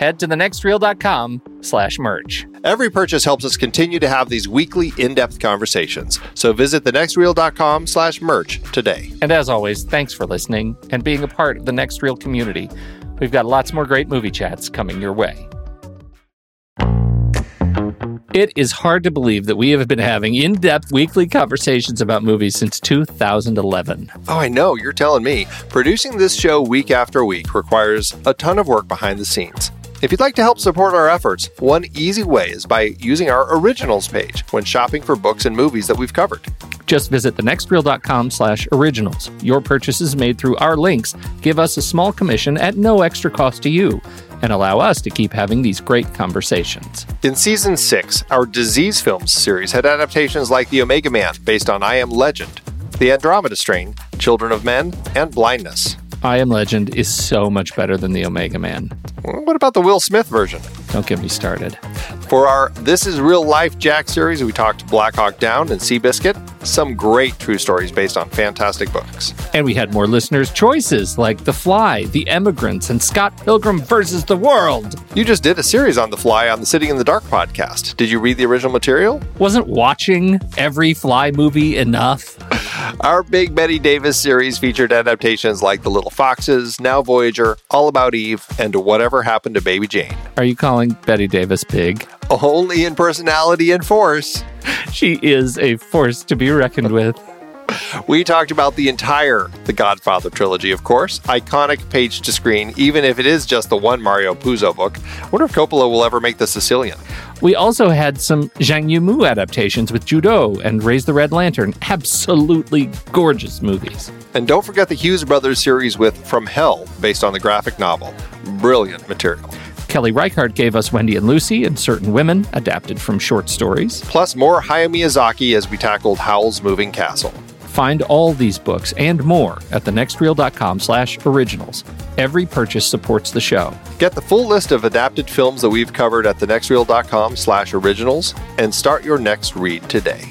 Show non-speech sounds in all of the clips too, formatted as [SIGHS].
head to thenextreel.com slash merch. Every purchase helps us continue to have these weekly in-depth conversations. So visit thenextreel.com slash merch today. And as always, thanks for listening and being a part of the Next Reel community. We've got lots more great movie chats coming your way. It is hard to believe that we have been having in depth weekly conversations about movies since 2011. Oh, I know, you're telling me. Producing this show week after week requires a ton of work behind the scenes. If you'd like to help support our efforts, one easy way is by using our originals page when shopping for books and movies that we've covered. Just visit thenextreel.com slash originals. Your purchases made through our links give us a small commission at no extra cost to you and allow us to keep having these great conversations. In season six, our Disease Films series had adaptations like The Omega Man, based on I Am Legend, The Andromeda Strain, Children of Men, and Blindness. I Am Legend is so much better than The Omega Man. What about the Will Smith version? Don't get me started. For our This Is Real Life Jack series, we talked Black Hawk Down and Seabiscuit, some great true stories based on fantastic books. And we had more listeners' choices like The Fly, The Emigrants, and Scott Pilgrim versus the World. You just did a series on The Fly on the Sitting in the Dark podcast. Did you read the original material? Wasn't watching every Fly movie enough? [LAUGHS] Our Big Bette Davis series featured adaptations like The Little Foxes, Now Voyager, All About Eve, and Whatever Happened to Baby Jane. Are you calling Bette Davis big? Only in personality and force. She is a force to be reckoned with. We talked about the entire The Godfather trilogy, of course. Iconic page to screen, even if it is just the one Mario Puzo book. I wonder if Coppola will ever make The Sicilian. We also had some Zhang Yimou adaptations with Ju Dou and Raise the Red Lantern. [LAUGHS] Absolutely gorgeous movies. And don't forget the Hughes Brothers series with From Hell, based on the graphic novel. Brilliant material. Kelly Reichardt gave us Wendy and Lucy and Certain Women, adapted from short stories. Plus more Hayao Miyazaki as we tackled Howl's Moving Castle. Find all these books and more at thenextreel.com slash originals. Every purchase supports the show. Get the full list of adapted films that we've covered at thenextreel.com slash originals and start your next read today.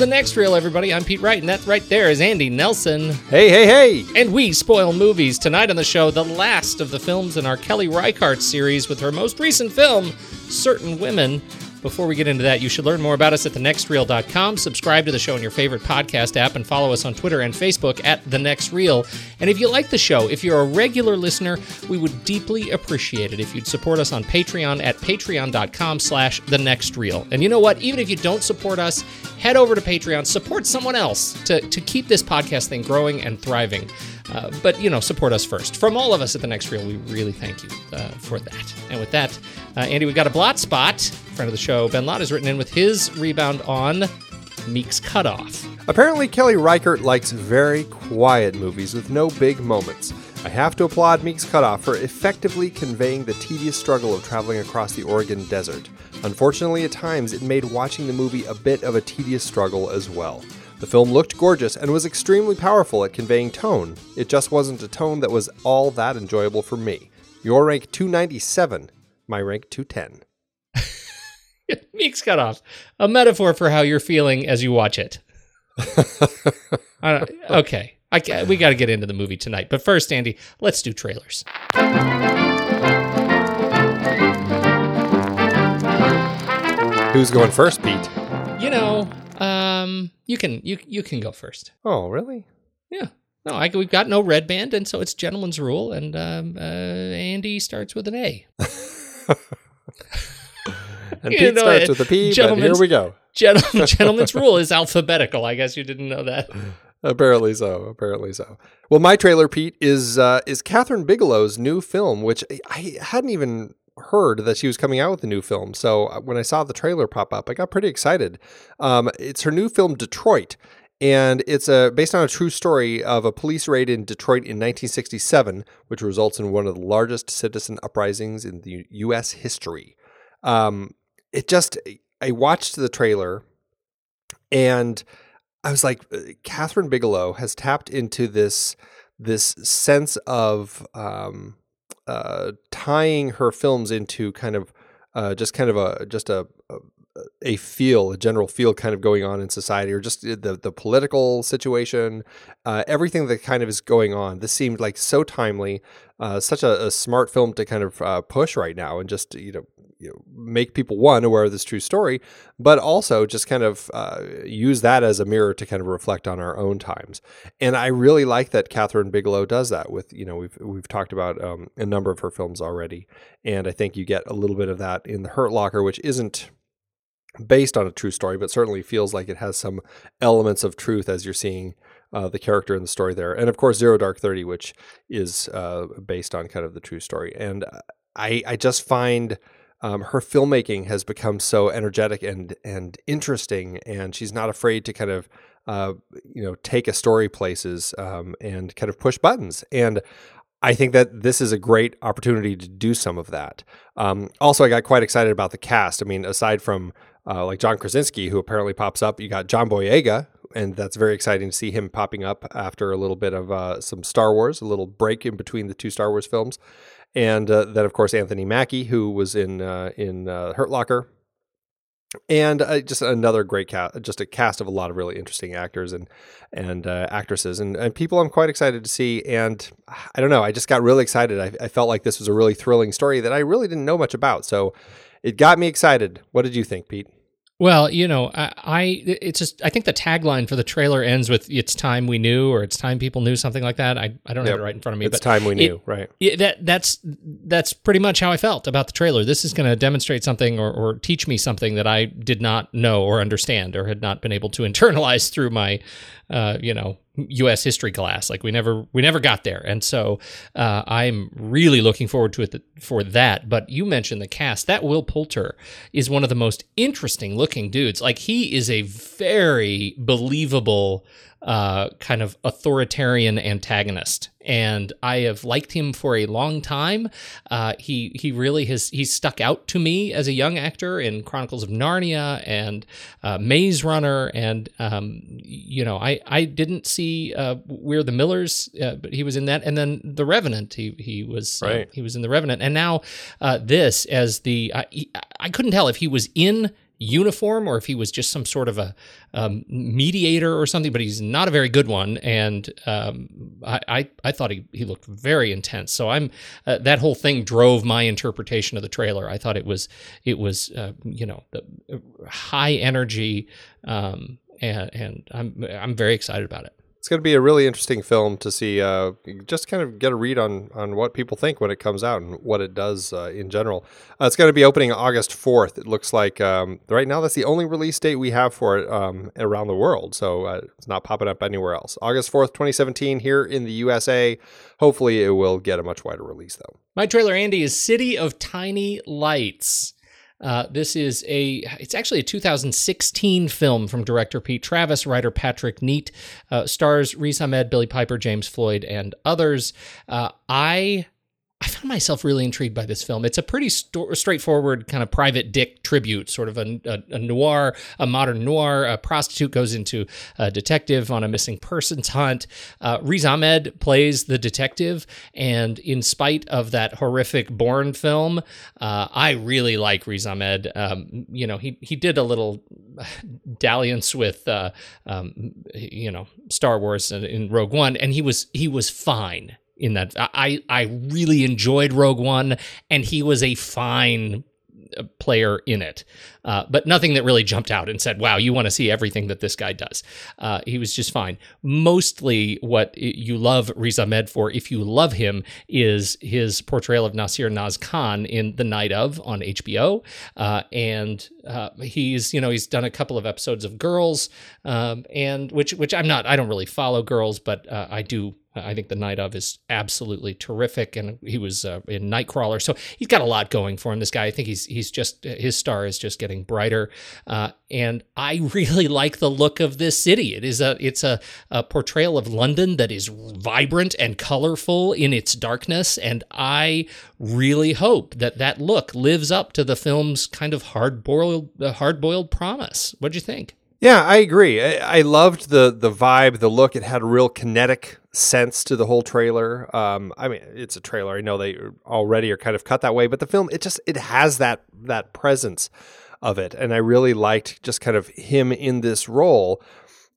The next reel, everybody. I'm Pete Wright, and that right there is Andy Nelson. Hey, hey, hey! And we spoil movies. Tonight on the show, the last of the films in our Kelly Reichardt series with her most recent film, Certain Women. Before we get into that, you should learn more about us at thenextreel.com. Subscribe to the show in your favorite podcast app and follow us on Twitter and Facebook at The Next Reel. And if you like the show, if you're a regular listener, we would deeply appreciate it if you'd support us on Patreon at patreon.com slash The Next Reel. And you know what? Even if you don't support us, head over to Patreon, support someone else to, to keep this podcast thing growing and thriving. Uh, but, you know, support us first. From all of us at The Next Reel, we really thank you uh, for that. And with that, uh, Andy, we've got a blot spot. Friend of the show, Ben Lott, has written in with his rebound on Meek's Cutoff. Apparently, Kelly Reichardt likes very quiet movies with no big moments. I have to applaud Meek's Cutoff for effectively conveying the tedious struggle of traveling across the Oregon desert. Unfortunately, at times, it made watching the movie a bit of a tedious struggle as well. The film looked gorgeous and was extremely powerful at conveying tone. It just wasn't a tone that was all that enjoyable for me. Your rank 297, my rank 210. Meeks [LAUGHS] cut off. A metaphor for how you're feeling as you watch it. [LAUGHS] Uh, okay. I, we got to get into the movie tonight. But first, Andy, let's do trailers. Who's going first, Pete? You um, you can you you can go first. Oh, really? Yeah. No, I, we've got no red band, and so it's gentleman's rule. And um, uh, Andy starts with an A. [LAUGHS] And Pete know starts with a P, but here we go. Gentle- [LAUGHS] gentleman's rule is alphabetical. I guess you didn't know that. Apparently so. Apparently so. Well, my trailer, Pete, is uh, is Kathryn Bigelow's new film, which I hadn't even heard that she was coming out with a new film. So uh, when I saw the trailer pop up, I got pretty excited. Um, it's her new film, Detroit. And it's a, based on a true story of a police raid in Detroit in 1967, which results in one of the largest citizen uprisings in the U.S. history. Um, it just, I watched the trailer and I was like, uh, Kathryn Bigelow has tapped into this this sense of um, uh, tying her films into kind of uh, just kind of a just a, a feel, a general feel kind of going on in society, or just the the political situation, uh, everything that kind of is going on. This seemed like so timely, uh, such a, a smart film to kind of uh, push right now, and just you know, you know make people one aware of this true story, but also just kind of uh, use that as a mirror to kind of reflect on our own times. And I really like that Kathryn Bigelow does that. With you know, we've we've talked about um, a number of her films already, and I think you get a little bit of that in The Hurt Locker, which isn't based on a true story, but certainly feels like it has some elements of truth as you're seeing uh, the character in the story there. And of course, Zero Dark Thirty, which is uh, based on kind of the true story. And I I just find. Um, her filmmaking has become so energetic and and interesting, and she's not afraid to kind of uh, you know take a story places um, and kind of push buttons. And I think that this is a great opportunity to do some of that. Um, also, I got quite excited about the cast. I mean, aside from uh, like John Krasinski, who apparently pops up, you got John Boyega, and that's very exciting to see him popping up after a little bit of uh, some Star Wars, a little break in between the two Star Wars films, and uh, then of course Anthony Mackie, who was in uh, in uh, Hurt Locker, and uh, just another great cast, just a cast of a lot of really interesting actors and and actresses. And, and people I'm quite excited to see. And I don't know, I just got really excited. I, I felt like this was a really thrilling story that I really didn't know much about, so it got me excited. What did you think, Pete? Well, you know, I, I it's just I think the tagline for the trailer ends with "It's time we knew" or "It's time people knew" something like that. I, I don't have it right in front of me, It's but time we it- knew, right? Yeah, that that's that's pretty much how I felt about the trailer. This is going to demonstrate something or, or teach me something that I did not know or understand or had not been able to [LAUGHS] internalize through my, uh, you know, U.S. history class. Like we never we never got there, and so uh, I'm really looking forward to it for that. But you mentioned the cast. That Will Poulter is one of the most interesting looking dudes. Like he is a very believable uh, kind of authoritarian antagonist, and I have liked him for a long time. Uh, he he really has he stuck out to me as a young actor in Chronicles of Narnia and uh, Maze Runner, and um, you know I I didn't see uh, We're the Millers, uh, but he was in that, and then The Revenant. He he was uh, Right. he was in The Revenant, and now uh, this as the I, I couldn't tell if he was in uniform or if he was just some sort of a um, mediator or something, but he's not a very good one. And um, I, I, I thought he, he looked very intense. So I'm uh, that whole thing drove my interpretation of the trailer. I thought it was it was uh, you know the uh, high energy, um, and and I'm I'm very excited about it. It's going to be a really interesting film to see. Uh, just kind of get a read on on what people think when it comes out and what it does uh, in general. Uh, it's going to be opening August fourth. It looks like um, right now that's the only release date we have for it um, around the world. So uh, it's not popping up anywhere else. August fourth, twenty seventeen, here in the USA. Hopefully, it will get a much wider release though. My trailer, Andy, is City of Tiny Lights. Uh, this is a, it's actually a 2016 film from director Pete Travis, writer Patrick Neate, uh, stars Riz Ahmed, Billie Piper, James Floyd, and others. Uh, I I found myself really intrigued by this film. It's a pretty straightforward kind of private dick tribute, sort of a, a, a, noir, a modern noir. A prostitute goes into a detective on a missing persons hunt. Uh, Riz Ahmed plays the detective, and in spite of that horrific Bourne film, uh, I really like Riz Ahmed. Um, you know, he he did a little [LAUGHS] dalliance with, uh, um, you know, Star Wars in Rogue One, and he was he was fine in that. I I really enjoyed Rogue One, and he was a fine uh, player in it, uh, but nothing that really jumped out and said, "Wow, you want to see everything that this guy does." Uh, he was just fine. Mostly, what you love Riz Ahmed for, if you love him, is his portrayal of Nasir Naz Khan in The Night of on HBO, uh, and uh, he's you know he's done a couple of episodes of Girls, um, and which which I'm not I don't really follow Girls, but uh, I do I think the Night of is absolutely terrific, and he was uh, in Nightcrawler, so he's got a lot going for him. This guy, I think he's he's just his star is just getting brighter, uh, and I [LAUGHS] really like the look of this city. It is a it's a, a portrayal of London that is vibrant and colorful in its darkness, and I really hope that that look lives up to the film's kind of hard boiled uh, hard boiled promise. What do you think? Yeah, I agree. I, I, loved the the vibe, the look. It had a real kinetic sense to the whole trailer. Um, I mean, it's a trailer. I know they already are kind of cut that way, but the film it just it has that that presence of it, and I really liked just kind of him in this role.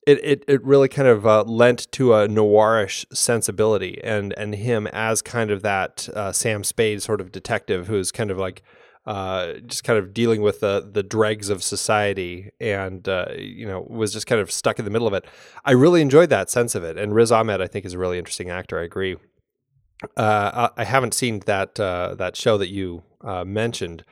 It it, it really kind of uh, lent to a noirish sensibility, and and him as kind of that uh, Sam Spade sort of detective who's kind of like uh, just kind of dealing with the the dregs of society, and uh, you know was just kind of stuck in the middle of it. I really enjoyed that sense of it, and Riz Ahmed I think is a really interesting actor. I agree. Uh, I haven't seen that uh, that show that you uh, mentioned,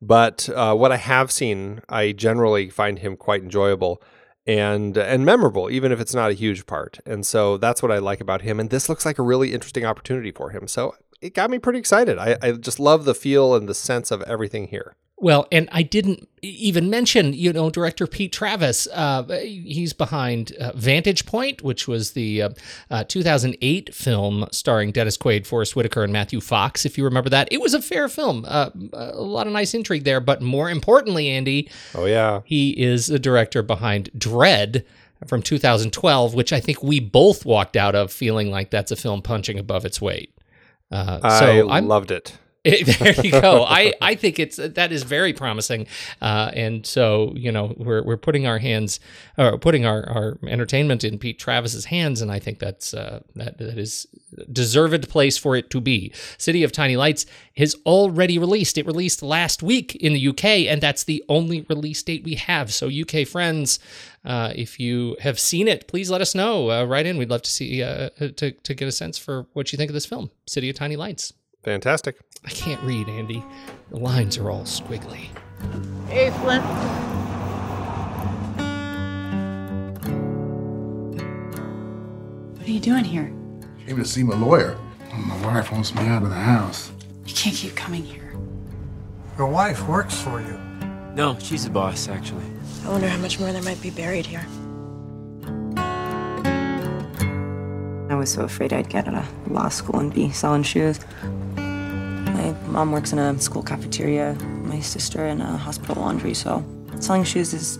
but uh, what I have seen, I generally find him quite enjoyable and and memorable, even if it's not a huge part. And so that's what I like about him. And this looks like a really interesting opportunity for him. So it got me pretty excited. I, I just love the feel and the sense of everything here. Well, and I didn't even mention, you know, director Pete Travis. Uh, he's behind uh, Vantage Point, which was the uh, uh 2008 film starring Dennis Quaid, Forest Whitaker, and Matthew Fox. If you remember that, it was a fair film. Uh, a lot of nice intrigue there, but more importantly, Andy. Oh yeah, he is the director behind Dread from 2012, which I think we both walked out of feeling like that's a film punching above its weight. Uh, so I loved it. [LAUGHS] there you go. I, I think it's that is very promising, uh, and so you know we're we're putting our hands or putting our, our entertainment in Pete Travis's hands, and I think that's uh, that that is deserved place for it to be. City of Tiny Lights has already released. It released last week in the UK, and that's the only release date we have. So UK friends, uh, if you have seen it, please let us know. Uh, write in. We'd love to see uh, to to get a sense for what you think of this film, City of Tiny Lights. Fantastic. I can't read, Andy. The lines are all squiggly. Hey, Flint. What are you doing here? Came to see my lawyer. My wife wants me out of the house. You can't keep coming here. Your wife works for you. No, she's the boss, actually. I wonder how much more there might be buried here. I was so afraid I'd get out of law school and be selling shoes. Mom works in a school cafeteria, my sister in a hospital laundry, so selling shoes is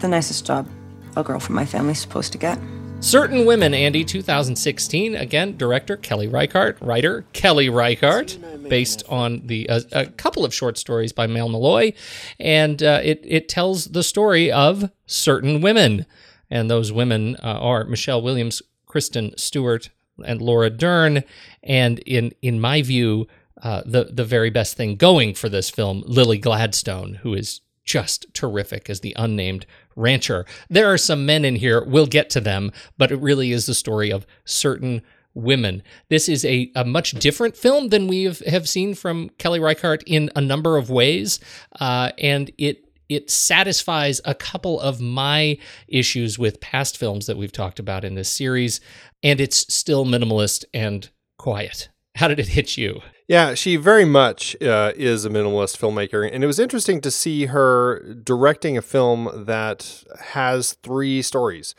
the nicest job a girl from my family's supposed to get. Certain Women, Andy, 2016. Again, director Kelly Reichardt, writer Kelly Reichardt, based on the uh, a couple of short stories by Maile Meloy, and uh, it it tells the story of certain women, and those women uh, are Michelle Williams, Kristen Stewart, and Laura Dern, and in in my view, uh, the the very best thing going for this film, Lily Gladstone, who is just terrific as the unnamed rancher. There are some men in here, we'll get to them, but it really is the story of certain women. This is a, a much different film than we have, have seen from Kelly Reichardt in a number of ways, uh, and it it satisfies a couple of my issues with past films that we've talked about in this series, and it's still minimalist and quiet. How did it hit you? Yeah, she very much uh, is a minimalist filmmaker, and it was interesting to see her directing a film that has three stories.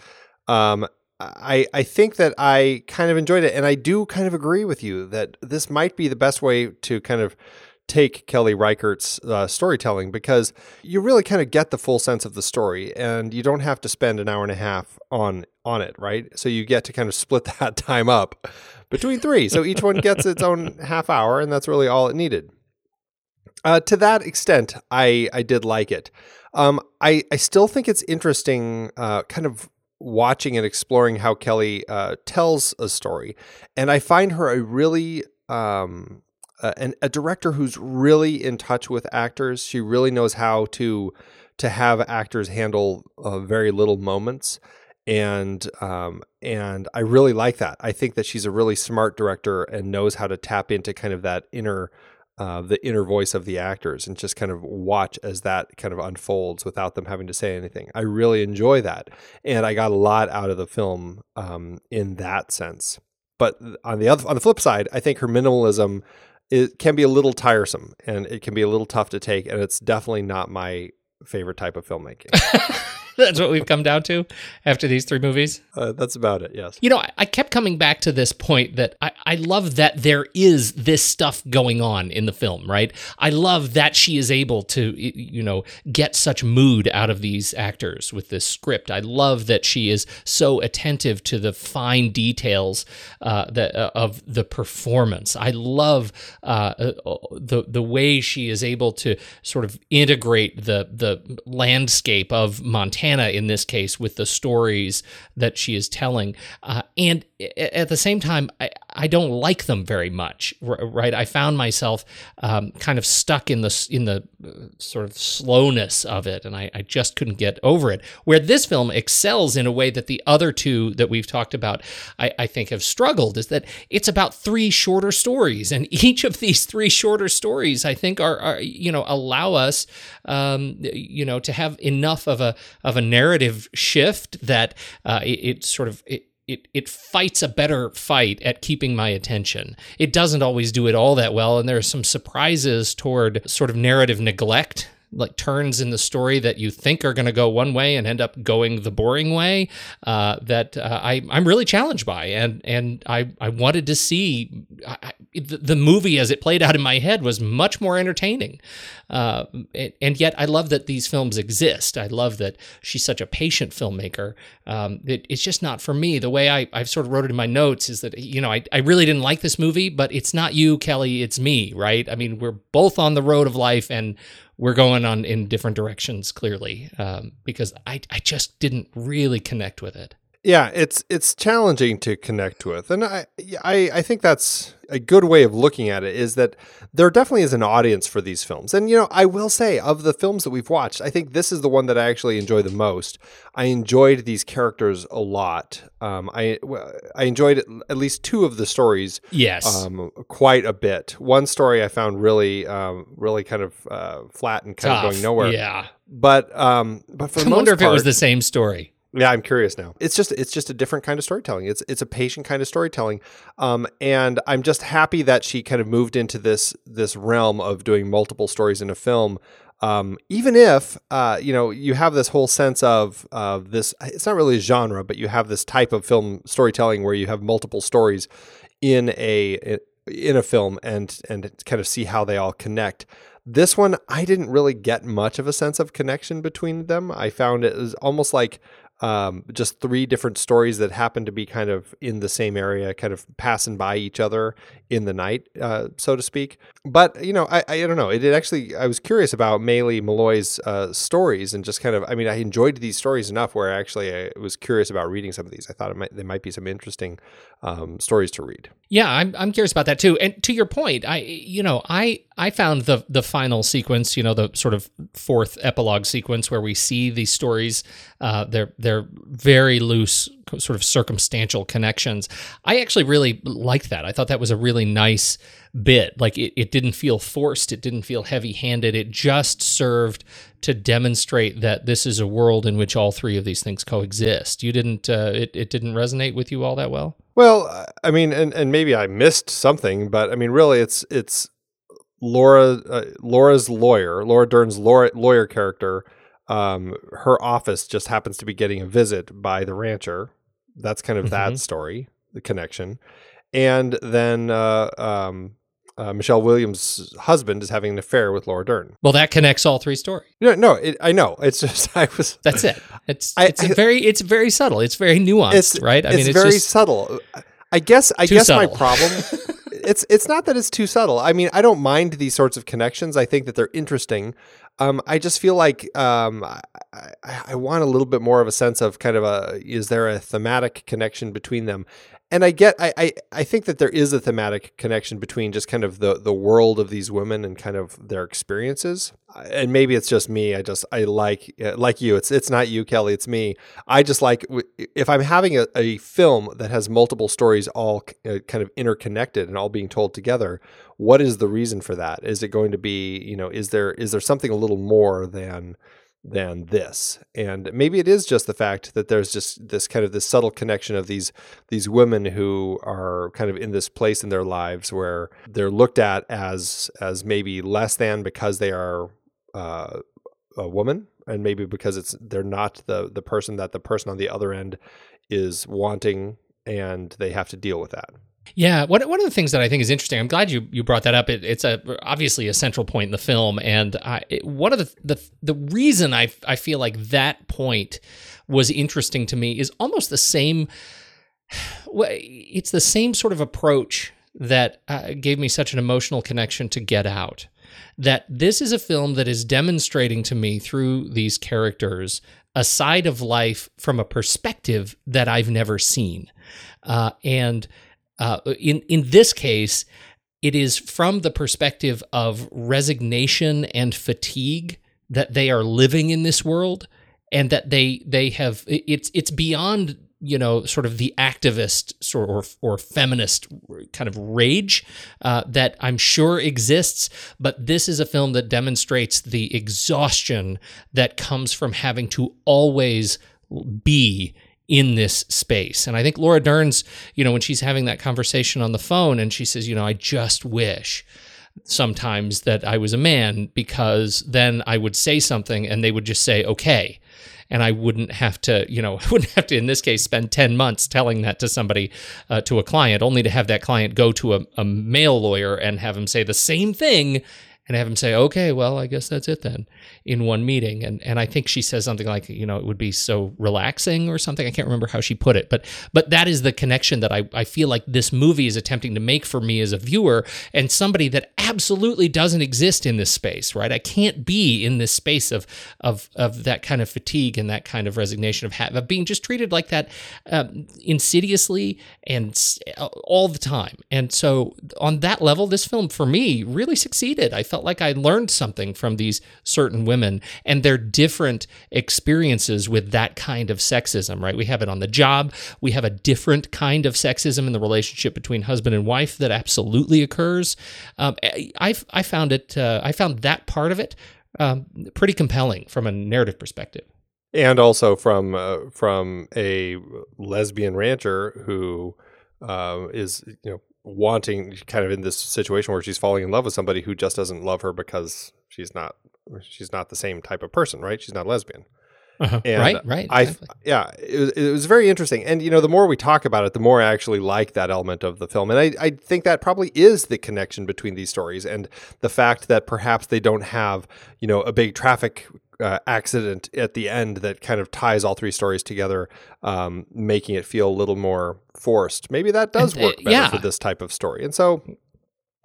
Um, I I think that I kind of enjoyed it, and I do kind of agree with you that this might be the best way to kind of take Kelly Reichardt's uh, storytelling because you really kind of get the full sense of the story, and you don't have to spend an hour and a half on on it, right? So you get to kind of split [LAUGHS] that time up between three, so each one gets its own half hour, and that's really all it needed. Uh, to that extent, I I did like it. Um, I I still think it's interesting, uh, kind of watching and exploring how Kelly uh, tells a story, and I find her a really um, a director who's really in touch with actors. She really knows how to to have actors handle uh, very little moments, and um, and I really like that. I think that she's a really smart director and knows how to tap into kind of that inner. Uh, the inner voice of the actors and just kind of watch as that kind of unfolds without them having to say anything. I really enjoy that, and I got a lot out of the film um, in that sense. But on the other, on the flip side, I think her minimalism it can be a little tiresome and it can be a little tough to take and it's definitely not my favorite type of filmmaking [LAUGHS] [LAUGHS] That's what we've come down to after these three movies. Uh, that's about it. Yes. You know, I, I, kept coming back to this point that I, I love that there is this stuff going on in the film, right? I love that she is able to, you know, get such mood out of these actors with this script. I love that she is so attentive to the fine details uh, that uh, of the performance. I love uh, uh, the the way she is able to sort of integrate the the landscape of Montana Hannah in this case with the stories that she is telling. Uh, and at the same time, I, I don't like them very much, right? I found myself um, kind of stuck in the in the uh, sort of slowness of it, and I, I just couldn't get over it. Where this film excels in a way that the other two that we've talked about, I, I think, have struggled, is that it's about three shorter stories, and [LAUGHS] each of these three shorter stories, I think, are, are you know allow us, um, you know, to have enough of a of a narrative shift that uh, it, it, sort of it, it, it fights a better fight at keeping my attention. It doesn't always do it all that well, and there are some surprises toward sort of narrative neglect like turns in the story that you think are going to go one way and end up going the boring way uh, that uh, I, I'm really challenged by. And and I, I wanted to see I, the, the, movie as it played out in my head was much more entertaining. Uh, and, and, yet I love that these films exist. I love that she's such a patient filmmaker. Um, it, it's just not for me. The way I, I've sort of wrote it in my notes is that, you know, I, I really didn't like this movie, but it's not you, Kelly, it's me, right? I mean, we're both on the road of life and we're going on in different directions clearly um, because I, I just didn't really connect with it yeah it's it's challenging to connect with and I, I i think that's a good way of looking at it is that there definitely is an audience for these films. And, you know, I will say, of the films that we've watched, I think this is the one that I actually enjoy the most. I enjoyed these characters a lot. Um, I, I enjoyed at least two of the stories. Yes. Um, quite a bit. One story I found really, um, really kind of uh, flat and kind Tough. of going nowhere. Yeah. But, um, but for [LAUGHS] I the wonder if part, it was the same story. Yeah, I'm curious now. It's just it's just a different kind of storytelling. It's it's a patient kind of storytelling, um, and I'm just happy that she kind of moved into this this realm of doing multiple stories in a film. Um, even if uh, you know you have this whole sense of of this, it's not really a genre, but you have this type of film storytelling where you have multiple stories in a in a film and and kind of see how they all connect. This one, I didn't really get much of a sense of connection between them. I found it was almost like um, just three different stories that happen to be kind of in the same area, kind of passing by each other in the night, uh, so to speak. But you know, I, I don't know. It, it actually I was curious about Maile Meloy's uh, stories and just kind of I mean I enjoyed these stories enough where I actually I was curious about reading some of these. I thought it might they might be some interesting um, stories to read. Yeah, I'm I'm curious about that too. And to your point, I you know I I found the the final sequence, you know, the sort of fourth epilogue sequence where we see these stories. Uh, they're they're very loose, sort of circumstantial connections. I actually really liked that. I thought that was a really nice bit. Like it, it didn't feel forced. It didn't feel heavy handed. It just served to demonstrate that this is a world in which all three of these things coexist. You didn't. Uh, it it didn't resonate with you all that well. Well, I mean, and and maybe I missed something, but I mean, really, it's it's Laura uh, Laura's lawyer, Laura Dern's lawyer, lawyer character. Um, her office just happens to be getting a visit by the rancher, That's kind of Mhm. that story, the connection. And then uh, um, uh, Michelle Williams' husband is having an affair with Laura Dern. Well, that connects all three stories. No, no, it, I know. It's just [LAUGHS] I was. That's it. It's I- it's very it's very subtle. It's very nuanced, It's right? I it's mean, it's very just subtle. I guess. I guess my problem. [LAUGHS] it's it's not that it's too subtle. I mean, I don't mind these sorts of connections. I think that they're interesting. Um, I just feel like um, I, I, want a little bit more of a sense of kind of a is there a thematic connection between them? And I get I, I, I think that there is a thematic connection between just kind of the the world of these women and kind of their experiences. And maybe it's just me. I just I like uh, like you. It's it's not you, Kelly. It's me. I just like if I'm having a, a film that has multiple stories all uh, kind of interconnected and all being told together. What is the reason for that? Is it going to be you know is there is there something a little more than than this and maybe it is just the fact that there's just this kind of this subtle connection of these these women who are kind of in this place in their lives where they're looked at as as maybe less than because they are uh, a woman and maybe because it's they're not the the person that the person on the other end is wanting and they have to deal with that Yeah, one one of the things that I think is interesting. I'm glad you you brought that up. It, it's a obviously a central point in the film, and I, it, one of the the the reason I I feel like that point was interesting to me is almost the same. [SIGHS] It's the same sort of approach that uh, gave me such an emotional connection to Get Out. That this is a film that is demonstrating to me through these characters a side of life from a perspective that I've never seen, uh, and uh, in in this case, it is from the perspective of resignation and fatigue that they are living in this world, and that they they have it's it's beyond you know sort of the activist sort or or feminist kind of rage uh, that I'm sure exists, but this is a film that demonstrates the exhaustion that comes from having to always be in this space. And I think Laura Dern's, you know, when she's having that conversation on the phone and she says, you know, I just wish sometimes that I was a man because then I would say something and they would just say, okay. And I wouldn't have to, you know, [LAUGHS] I wouldn't have to, in this case, spend 10 months telling that to somebody, uh, to a client, only to have that client go to a, a male lawyer and have him say the same thing and have him say, okay, well, I guess that's it then in one meeting. And and I think she says something like, you know, it would be so relaxing or something. I can't remember how she put it, but but that is the connection that I, I feel like this movie is attempting to make for me as a viewer and somebody that absolutely doesn't exist in this space, right? I can't be in this space of of of that kind of fatigue and that kind of resignation of, ha- of being just treated like that um, insidiously and all the time. And so on that level, this film for me really succeeded. I felt like I learned something from these certain women and their different experiences with that kind of sexism, right? We have it on the job. We have a different kind of sexism in the relationship between husband and wife that absolutely occurs. Um, I, I found it, uh, I found that part of it um, pretty compelling from a narrative perspective. and also from uh, from a lesbian rancher who uh, is you know wanting kind of in this situation where she's falling in love with somebody who just doesn't love her because she's not she's not the same type of person right she's not lesbian Uh-huh. And right, right. I exactly. yeah, it was, it was very interesting. And you know, the more we talk about it, the more I actually like that element of the film. And I, I think that probably is the connection between these stories and the fact that perhaps they don't have you know a big traffic uh, accident at the end that kind of ties all three stories together, um, making it feel a little more forced. Maybe that does uh, work better yeah. for this type of story. And so.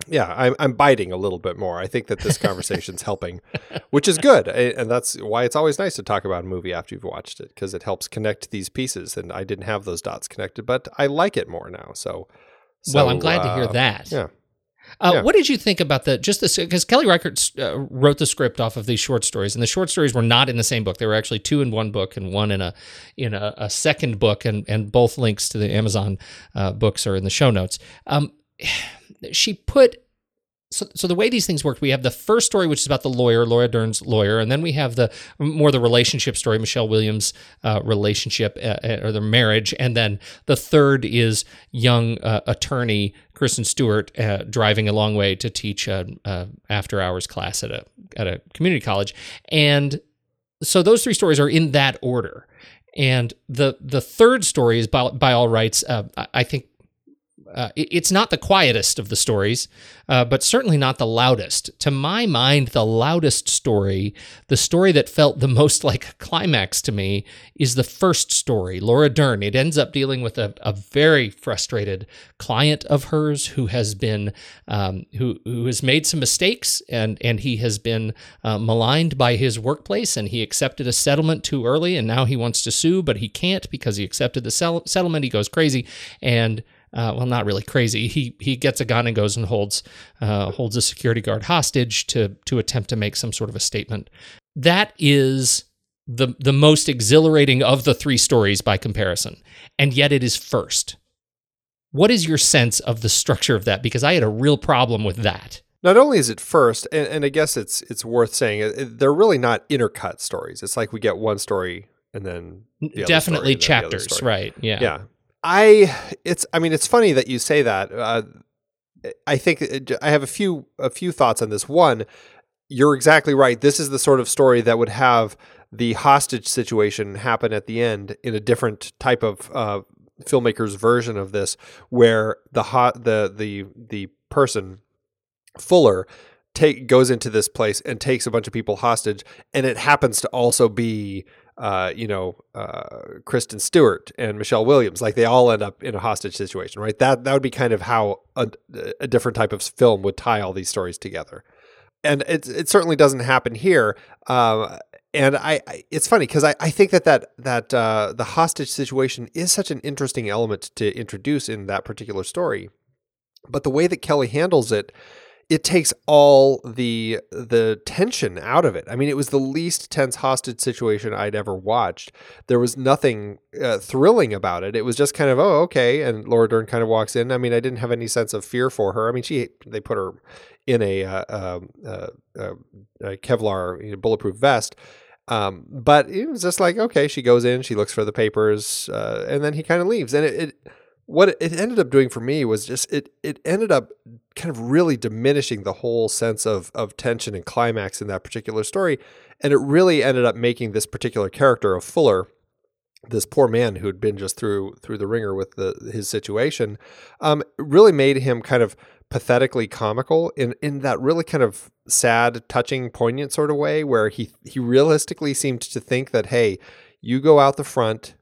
Yeah, I'm, I'm biting a little bit more. I think that this conversation's [LAUGHS] helping, which is good. And that's why it's always nice to talk about a movie after you've watched it because it helps connect these pieces. And I didn't have those dots connected, but I like it more now. So, well, I'm glad to hear uh, that. Yeah. Uh, Yeah. What did you think about the just this? Because Kelly Reichardt uh, wrote the script off of these short stories, and the short stories were not in the same book. They were actually two in one book and one in a in a, a second book, and and both links to the Amazon uh, books are in the show notes. Um, [SIGHS] she put. So, so the way these things work, we have the first story, which is about the lawyer, Laura Dern's lawyer, and then we have the more the relationship story, Michelle Williams' uh, relationship uh, uh, or their marriage, and then the third is young uh, attorney Kristen Stewart uh, driving a long way to teach a, a after hours class at a at a community college, and so those three stories are in that order. And the the third story is by, by all rights, uh, I think uh, it's not the quietest of the stories, uh, but certainly not the loudest. To my mind, the loudest story, the story that felt the [LAUGHS] most like a climax to me, is the first story, Laura Dern. It ends up dealing with a, a very frustrated client of hers who has been um, who who has made some mistakes and and he has been uh, maligned by his workplace and he accepted a settlement too early and now he wants to sue but he can't because he accepted the sell- settlement. He goes crazy and uh, well, not really crazy. He he gets a gun and goes and holds uh, holds a security guard hostage to to attempt to make some sort of a statement. That is the the most exhilarating of the three stories by comparison, and yet it is first. What is your sense of the structure of that? Because I had a real problem with that. Not only is it first, and, and I guess it's it's worth saying they're really not intercut stories. It's like we get one story and then the definitely story, chapters, the right? Yeah, yeah. I it's I mean it's funny that you say that. Uh, I think I have a few a few thoughts on this. One, you're exactly right. This is the sort of story that would have the hostage situation happen at the end in a different type of uh, filmmaker's version of this, where the hot the the the person Fuller take goes into this place and takes a bunch of people hostage, and it happens to also be uh, you know, uh, Kristen Stewart and Michelle Williams, like they all end up in a hostage situation, right? That that would be kind of how a, a different type of film would tie all these stories together, and it it certainly doesn't happen here. Um, and I, I, it's funny because I, I think that that that uh, the hostage situation is such an interesting element to introduce in that particular story, but the way that Kelly handles it it takes all the the tension out of it. I mean, it was the least tense hostage situation I'd ever watched. There was nothing uh, thrilling about it. It was just kind of oh okay, and Laura Dern kind of walks in. I mean, I didn't have any sense of fear for her. I mean, she they put her in a, uh, um, uh, uh, a Kevlar you know, bulletproof vest. Um, but it was just like okay, she goes in, she looks for the papers, uh, and then he kind of leaves, and it, it what it ended up doing for me was just it it ended up kind of really diminishing the whole sense of of tension and climax in that particular story. And it really ended up making this particular character of Fuller this poor man who had been just through through the ringer with the his situation um, really made him kind of pathetically comical in in that really kind of sad touching poignant sort of way where he he realistically seemed to think that hey you go out the front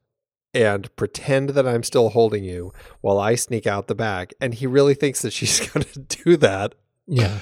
and pretend that I'm still holding you while I sneak out the back. And he really thinks that she's [LAUGHS] going to do that. Yeah.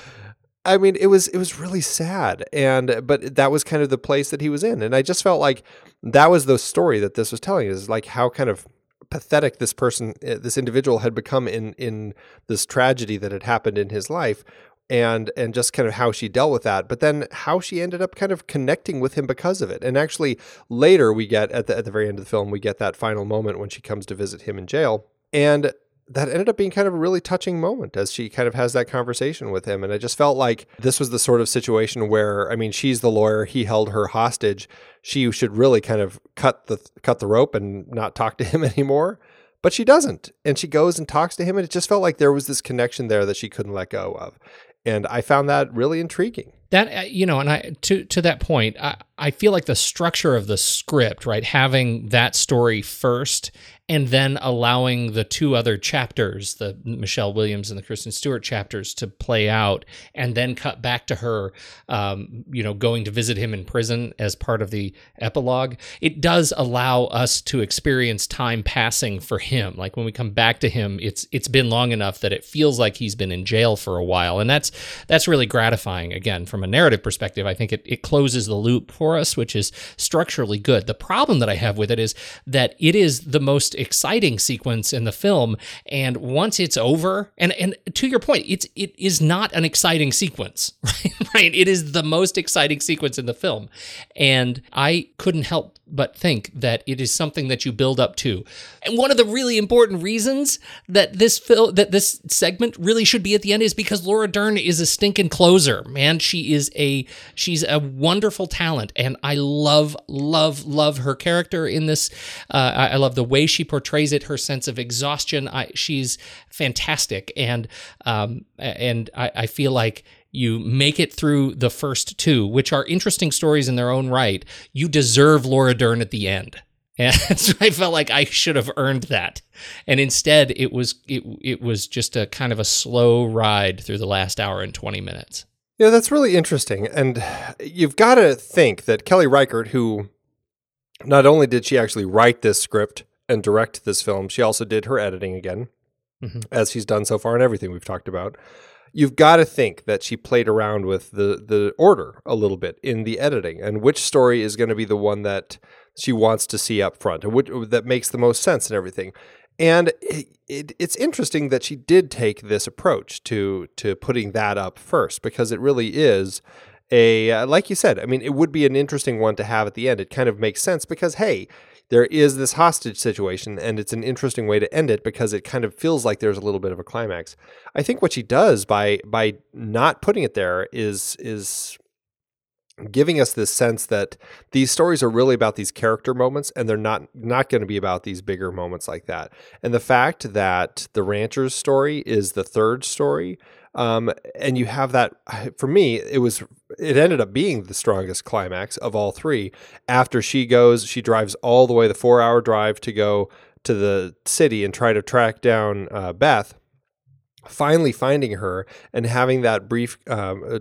I mean, it was it was really sad, and but that was kind of the place that he was in, and I just felt like that was the story that this was telling is like how kind of pathetic this person, eh, this individual, had become in in this tragedy that had happened in his life, and and just kind of how she dealt with that but then how she ended up kind of connecting with him because of it. And actually later we get at the at the very end of the film we get that final moment when she comes to visit him in jail. And that ended up being kind of a really touching moment as she kind of has that conversation with him. And i just felt like this was the sort of situation where i mean she's the lawyer he held her hostage. She should really kind of cut the cut the rope and not talk to him [LAUGHS] anymore. But she doesn't. And she goes and talks to him and it just felt like there was this connection there that she couldn't let go of and I found that really intriguing. That uh, you know, and I to to that point, I, I feel like the structure of the script, right, having that story first and then allowing the two other chapters, the Michelle Williams and the Kristen Stewart chapters, to play out, and then cut back to her, um, you know, going to visit him in prison as part of the epilogue. It does allow us to experience time passing for him. Like when we come back to him, it's it's been long enough that it feels like he's been in jail for a while, and that's that's really gratifying. Again, from a narrative perspective, I think it it closes the loop for us, which is structurally good. The problem that I have with it is that it is the most exciting sequence in the film and once it's over and and to your point it's it is not an exciting sequence right? [LAUGHS] Right it is the most exciting sequence in the film. And i couldn't help but think that it is something that you build up to. And one of the really important reasons that this fil- that this segment really should be at the end is because Laura Dern is a stinking closer. Man, she is a she's a wonderful talent, and I love love love her character in this. Uh, I, love the way she portrays it, her sense of exhaustion. I, she's fantastic, and um, and I, I feel like you make it through the first two, which are interesting stories in their own right, you deserve Laura Dern at the end. [LAUGHS] and so I felt like I should have earned that. And instead, it was it it was just a kind of a slow ride through the last hour and twenty minutes. Yeah, that's really interesting. And you've got to think that Kelly Reichardt, who not only did she actually write this script and direct this film, she also did her editing again, mm-hmm. as she's done so far in everything we've talked about. You've got to think that she played around with the the order a little bit in the editing and which story is going to be the one that she wants to see up front and which, that makes the most sense and everything. And it, it, it's interesting that she did take this approach to to putting that up first because it really is a uh, like you said. I mean, it would be an interesting one to have at the end. It kind of makes sense because hey, there is this hostage situation, and it's an interesting way to end it because it kind of feels like there's a little bit of a climax. I think what she does by by not putting it there is is giving us this sense that these stories are really about these character moments and they're not not going to be about these bigger moments like that and the fact that the rancher's story is the third story um, and you have that [SIGHS] for me it was it ended up being the strongest climax of all three after she goes she drives all the way the four hour drive to go to the city and try to track down uh, beth finally finding her and having that brief um, uh,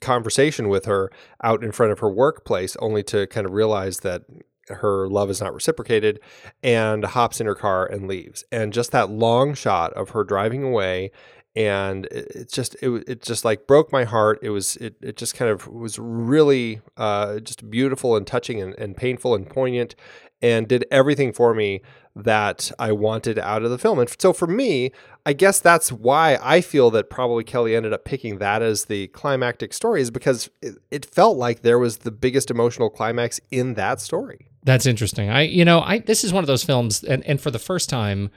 conversation with her out in front of her workplace, only to kind of realize that her love is not reciprocated and hops in her car and leaves. And just that long shot of her driving away and it, just it, it just like broke my heart it was it, it just kind of was really uh, just beautiful and touching and, and painful and poignant and did everything for me that I wanted out of the film. And so for me, I guess that's why I feel that probably Kelly ended up picking that as the climactic story, is because it, it felt like there was the biggest emotional climax in that story. That's interesting. I, you know, I this is one of those films, and and for the first time,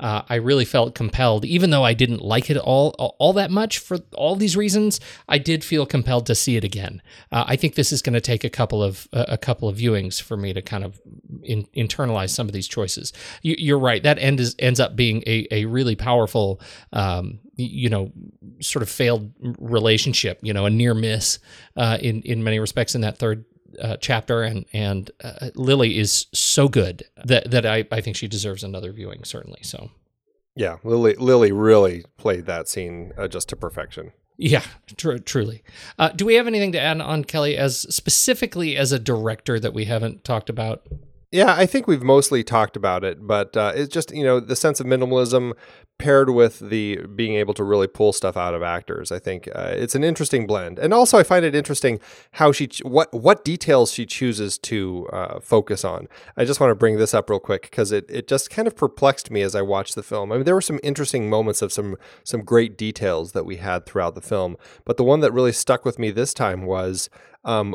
uh, I really felt compelled, even though I didn't like it all all that much for all these reasons. I did feel compelled to see it again. Uh, I think this is going to take a couple of uh, a couple of viewings for me to kind of in, internalize some of these choices. You, are right; that end is, ends up being a a really powerful. Um, you know, sort of failed relationship, you know, a near miss uh, in in many respects in that third uh, chapter, and and uh, Lily is so good that that I, I think she deserves another viewing certainly. So, yeah, Lily Lily really played that scene uh, just to perfection. Yeah, tr- truly. Uh, do we have anything to add on Kelly as specifically as a director that we haven't talked about? Yeah, I think we've mostly talked about it, but uh, it's just you know the sense of minimalism paired with the being able to really pull stuff out of actors. I think uh, it's an interesting blend, and also I find it interesting how she what what details she chooses to uh, focus on. I just want to bring this up real quick because it it just kind of perplexed me as I watched the film. I mean, there were some interesting moments of some some great details that we had throughout the film, but the one that really stuck with me this time was. Um,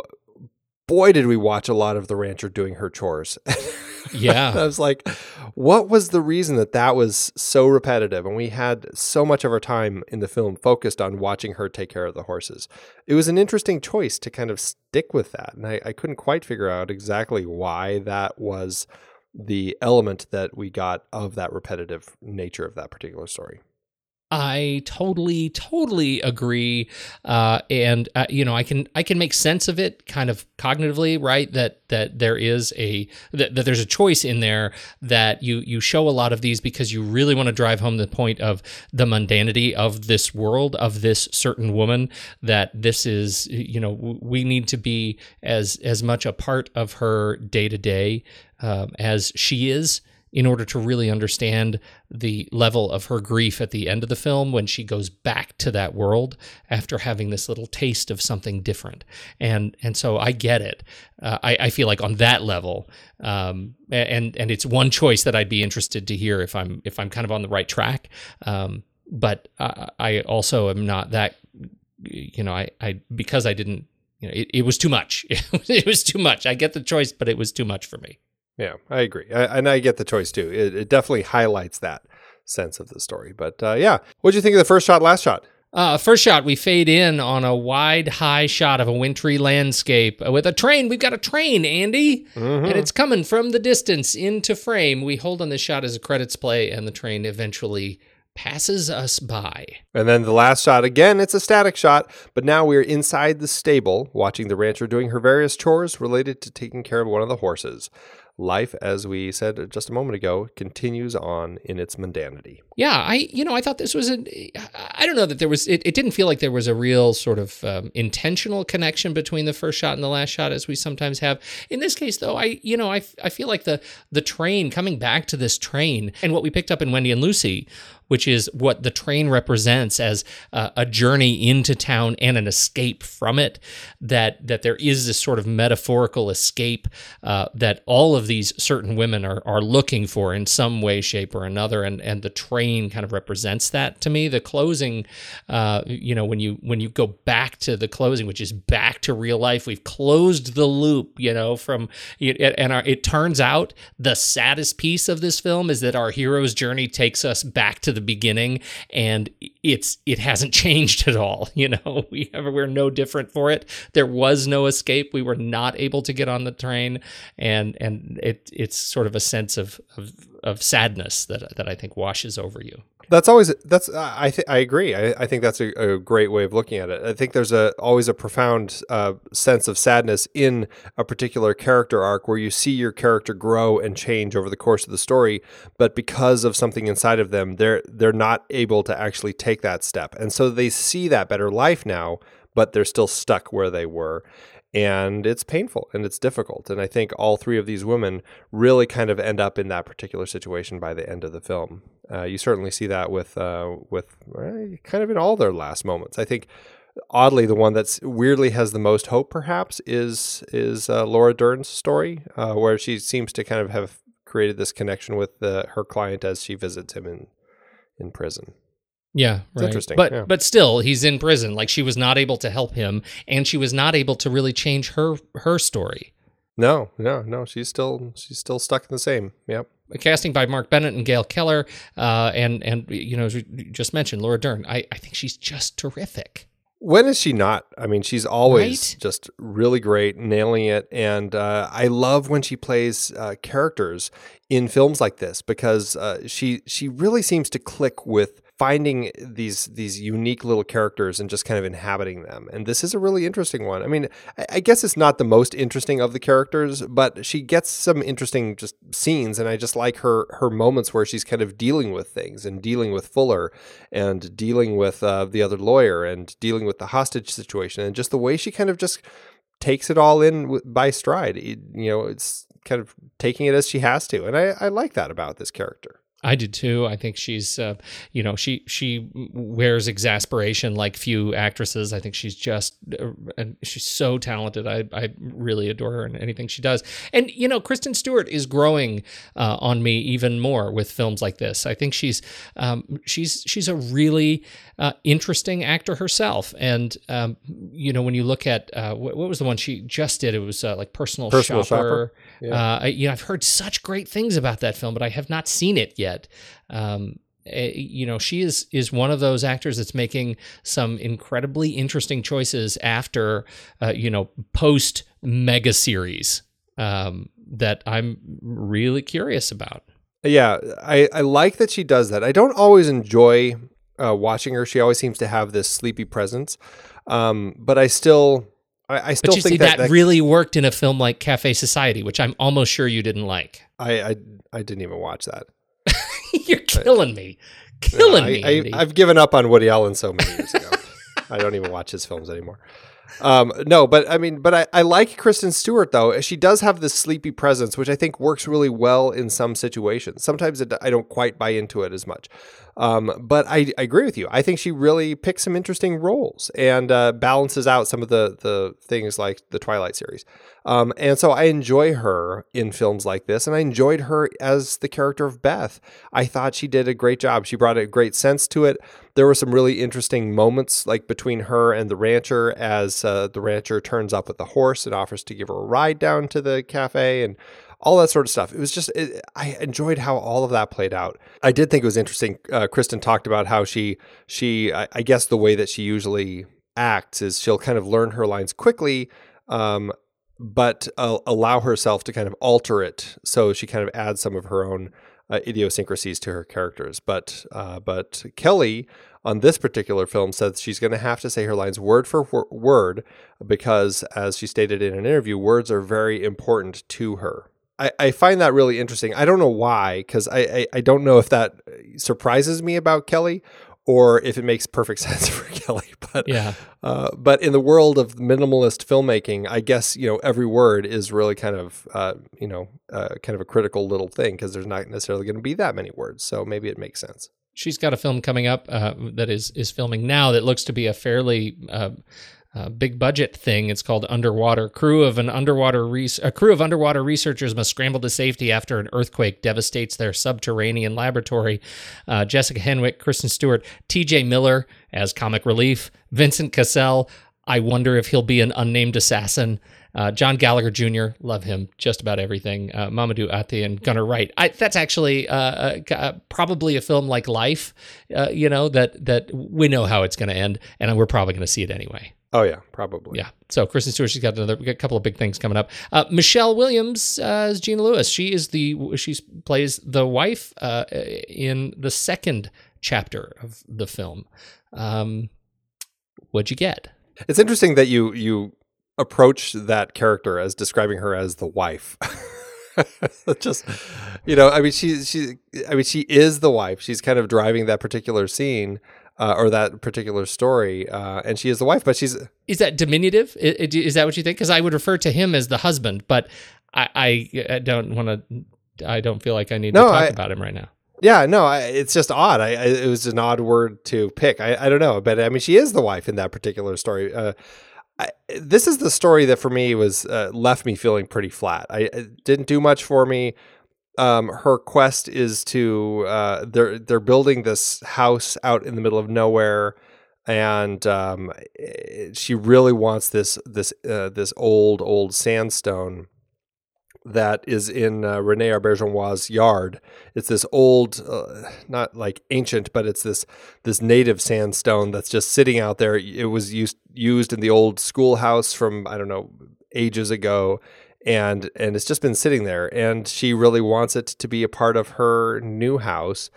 boy, did we watch a lot of the rancher doing her chores. [LAUGHS] Yeah. I was like, what was the reason that that was so repetitive? And we had so much of our time in the film focused on watching her take care of the horses. It was an interesting choice to kind of stick with that. And I, I couldn't quite figure out exactly why that was the element that we got of that repetitive nature of that particular story. I totally, totally agree, uh, and uh, you know, I can I can make sense of it, kind of cognitively, right? That that there is a that, that there's a choice in there that you you show a lot of these because you really want to drive home the point of the mundanity of this world of this certain woman. That this is you know we need to be as as much a part of her day to day as she is in order to really understand the level of her grief at the end of the film when she goes back to that world after having this little taste of something different. And and so I get it. Uh, I, I feel like on that level, um, and and it's one choice that I'd be interested to hear if I'm if I'm kind of on the right track. Um, but I, I also am not that you know I I because I didn't you know it, it was too much. [LAUGHS] it was too much. I get the choice, but it was too much for me. Yeah, I agree, I, and I get the choice too. It, it, definitely highlights that sense of the story. But uh, yeah, what do you think of the first shot, last shot? Uh, first shot, we fade in on a wide, high shot of a wintry landscape with a train. We've got a train, Andy, mm-hmm. and it's coming from the distance into frame. We hold on this shot as a credits play, and the train eventually passes us by. And then the last shot, again, it's a static shot, but now we're inside the stable watching the rancher doing her various chores related to taking care of one of the horses. Life, as we said just a moment ago, continues on in its mundanity. Yeah, I you know I thought this was a I don't know that there was it, it didn't feel like there was a real sort of um, intentional connection between the first shot and the last shot as we sometimes have. In this case though, I you know I, I feel like the the train coming back to this train and what we picked up in Wendy and Lucy which is what the train represents as uh, a journey into town and an escape from it. That that there is this sort of metaphorical escape uh, that all of these certain women are are looking for in some way, shape, or another, and and the train kind of represents that to me. The closing, uh, you know, when you when you go back to the closing, which is back to real life, we've closed the loop, you know, from and our, it turns out the saddest piece of this film is that our hero's journey takes us back to the beginning and it's it hasn't [LAUGHS] changed at all you know. [LAUGHS] We have, we're no different for it. There was no escape. We were not able to get on the train. And and it it's sort of a sense of of, of sadness that that I think washes over you that's always that's I th- I agree. I, I think that's a, a, great way of looking at it. I think there's a always a profound uh, sense of sadness in a particular character arc where you see your character grow and change over the course of the story, but because of something inside of them, they're they're not able to actually take that step, and so they see that better life now, but they're still stuck where they were and it's painful and it's difficult. And I think all three of these women really kind of end up in that particular situation by the end of the film. Uh, you certainly see that with uh, with uh, kind of in all their last moments. I think oddly the one that's weirdly has the most hope perhaps is is uh, Laura Dern's story, uh, where she seems to kind of have created this connection with the, her client as she visits him in in prison. Yeah, it's interesting. But yeah. but still, he's in prison. Like she was not able to help him, and she was not able to really change her her story. No, no, no. She's still she's still stuck in the same. Yep. A casting by Mark Bennett and Gayle Keller, uh, and and you know, as we just mentioned, Laura Dern. I I think she's just terrific. When is she not? I mean, she's always Right? just really great, nailing it. And uh, I love when she plays uh, characters in films like this because uh, she she really seems to click with finding these these unique little characters and just kind of inhabiting them. And this is a really interesting one. I mean, I, I guess it's not the most interesting of the characters, but she gets some interesting just scenes, and I just like her her moments where she's kind of dealing with things and dealing with Fuller and dealing with uh, the other lawyer and dealing with the hostage situation and just the way she kind of just takes it all in by stride. It- you know, it's kind of taking it as she has to, and I, I like that about this character. I did too. I think she's, uh, you know, she she wears exasperation like few actresses. I think she's just, uh, and she's so talented. I I really adore her and anything she does. And you know, Kristen Stewart is growing uh, on me even more with films like this. I think she's um, she's she's a really uh, interesting actor herself. And um, you know, when you look at uh, what, what was the one she just did, it was uh, like Personal, Personal Shopper. Shopper, yeah. Uh, I, you know, I've heard such great things about that film, but I have not seen it yet. Um, eh, you know, she is is one of those actors that's making some incredibly interesting choices after, uh, you know, post mega series um, that I'm really curious about. Yeah, I, I like that she does that. I don't always enjoy uh, watching her. She always seems to have this sleepy presence, um, but I still I, I still But you think see, that, that, really worked in a film like Cafe Society, which I'm almost sure you didn't like. I, I I didn't even watch that. [LAUGHS] You're killing me, killing I, me. I, I've given up on Woody Allen so many years ago. [LAUGHS] I don't even watch his films anymore. Um, no, but I mean, but I, I like Kristen Stewart though. She does have this sleepy presence, which I think works really well in some situations. Sometimes it, I don't quite buy into it as much. Um, but I, I agree with you. I think she really picks some interesting roles and uh, balances out some of the the things like the Twilight series. Um, and so I enjoy her in films like this, and I enjoyed her as the character of Beth. I thought she did a great job. She brought a great sense to it. There were some really interesting moments, like between her and the rancher, as uh, the rancher turns up with the horse and offers to give her a ride down to the cafe, and all that sort of stuff. It was just, it, I enjoyed how all of that played out. I did think it was interesting. Uh, Kristen talked about how she, she, I, I guess the way that she usually acts is she'll kind of learn her lines quickly, um, but uh, allow herself to kind of alter it. So she kind of adds some of her own uh, idiosyncrasies to her characters. But, uh, but Kelly on this particular film said she's going to have to say her lines word for word because, as she stated in an interview, words are very important to her. I, I find that really interesting. I don't know why, because I, I, I don't know if that surprises me about Kelly or if it makes perfect [LAUGHS] sense for Kelly. But Yeah. uh, but in the world of minimalist filmmaking, I guess you know every word is really kind of uh, you know uh, kind of a critical little thing because there's not necessarily going to be that many words. So maybe it makes sense. she's got a film coming up uh, that is is filming now that looks to be a fairly uh, big budget thing. It's called Underwater. Crew of an underwater res- a crew of underwater researchers must scramble to safety after an earthquake devastates their subterranean laboratory. Uh, Jessica Henwick, Kristen Stewart, T.J. Miller as comic relief, Vincent Cassel. I wonder if he'll be an unnamed assassin. Uh, John Gallagher Jr. Love him. Just about everything. Uh, Mamoudou Athie and Gunnar Wright. I, that's actually uh, uh, uh, probably a film like Life. Uh, you know that that we know how it's going to end, and we're probably going to see it anyway. Oh yeah, probably. Yeah. So Kristen Stewart, she's got another got a couple of big things coming up. Uh, Michelle Williams uh, as Gina Lewis. She is the she plays the wife uh, in the second chapter of the film. Um, what'd you get? It's interesting that you you approach that character as describing her as the wife. [LAUGHS] Just you know, I mean, she she I mean, she is the wife. She's kind of driving that particular scene. Uh, or that particular story, uh, and she is the wife, but she's Is that diminutive? I- I- Is that what you think? Because I would refer to him as the husband, but I, I, don't want to. I don't feel like I need No, to talk I- about him right now. Yeah, no, I, it's just odd. I, I, it was an odd word to pick. I, I don't know, but I mean, she is the wife in that particular story. Uh, I, this is the story that for me was uh, left me feeling pretty flat. I it didn't do much for me. Um, her quest is to uh, they're they're building this house out in the middle of nowhere, and um, eh, she really wants this this uh, this old old sandstone that is in uh, Rene Auberjonois' yard. It's this old, uh, not like ancient, but it's this this native sandstone that's just sitting out there. It was used used in the old schoolhouse from I don't know ages ago, and and it's just been sitting there. And she really wants it to be a part of her new house.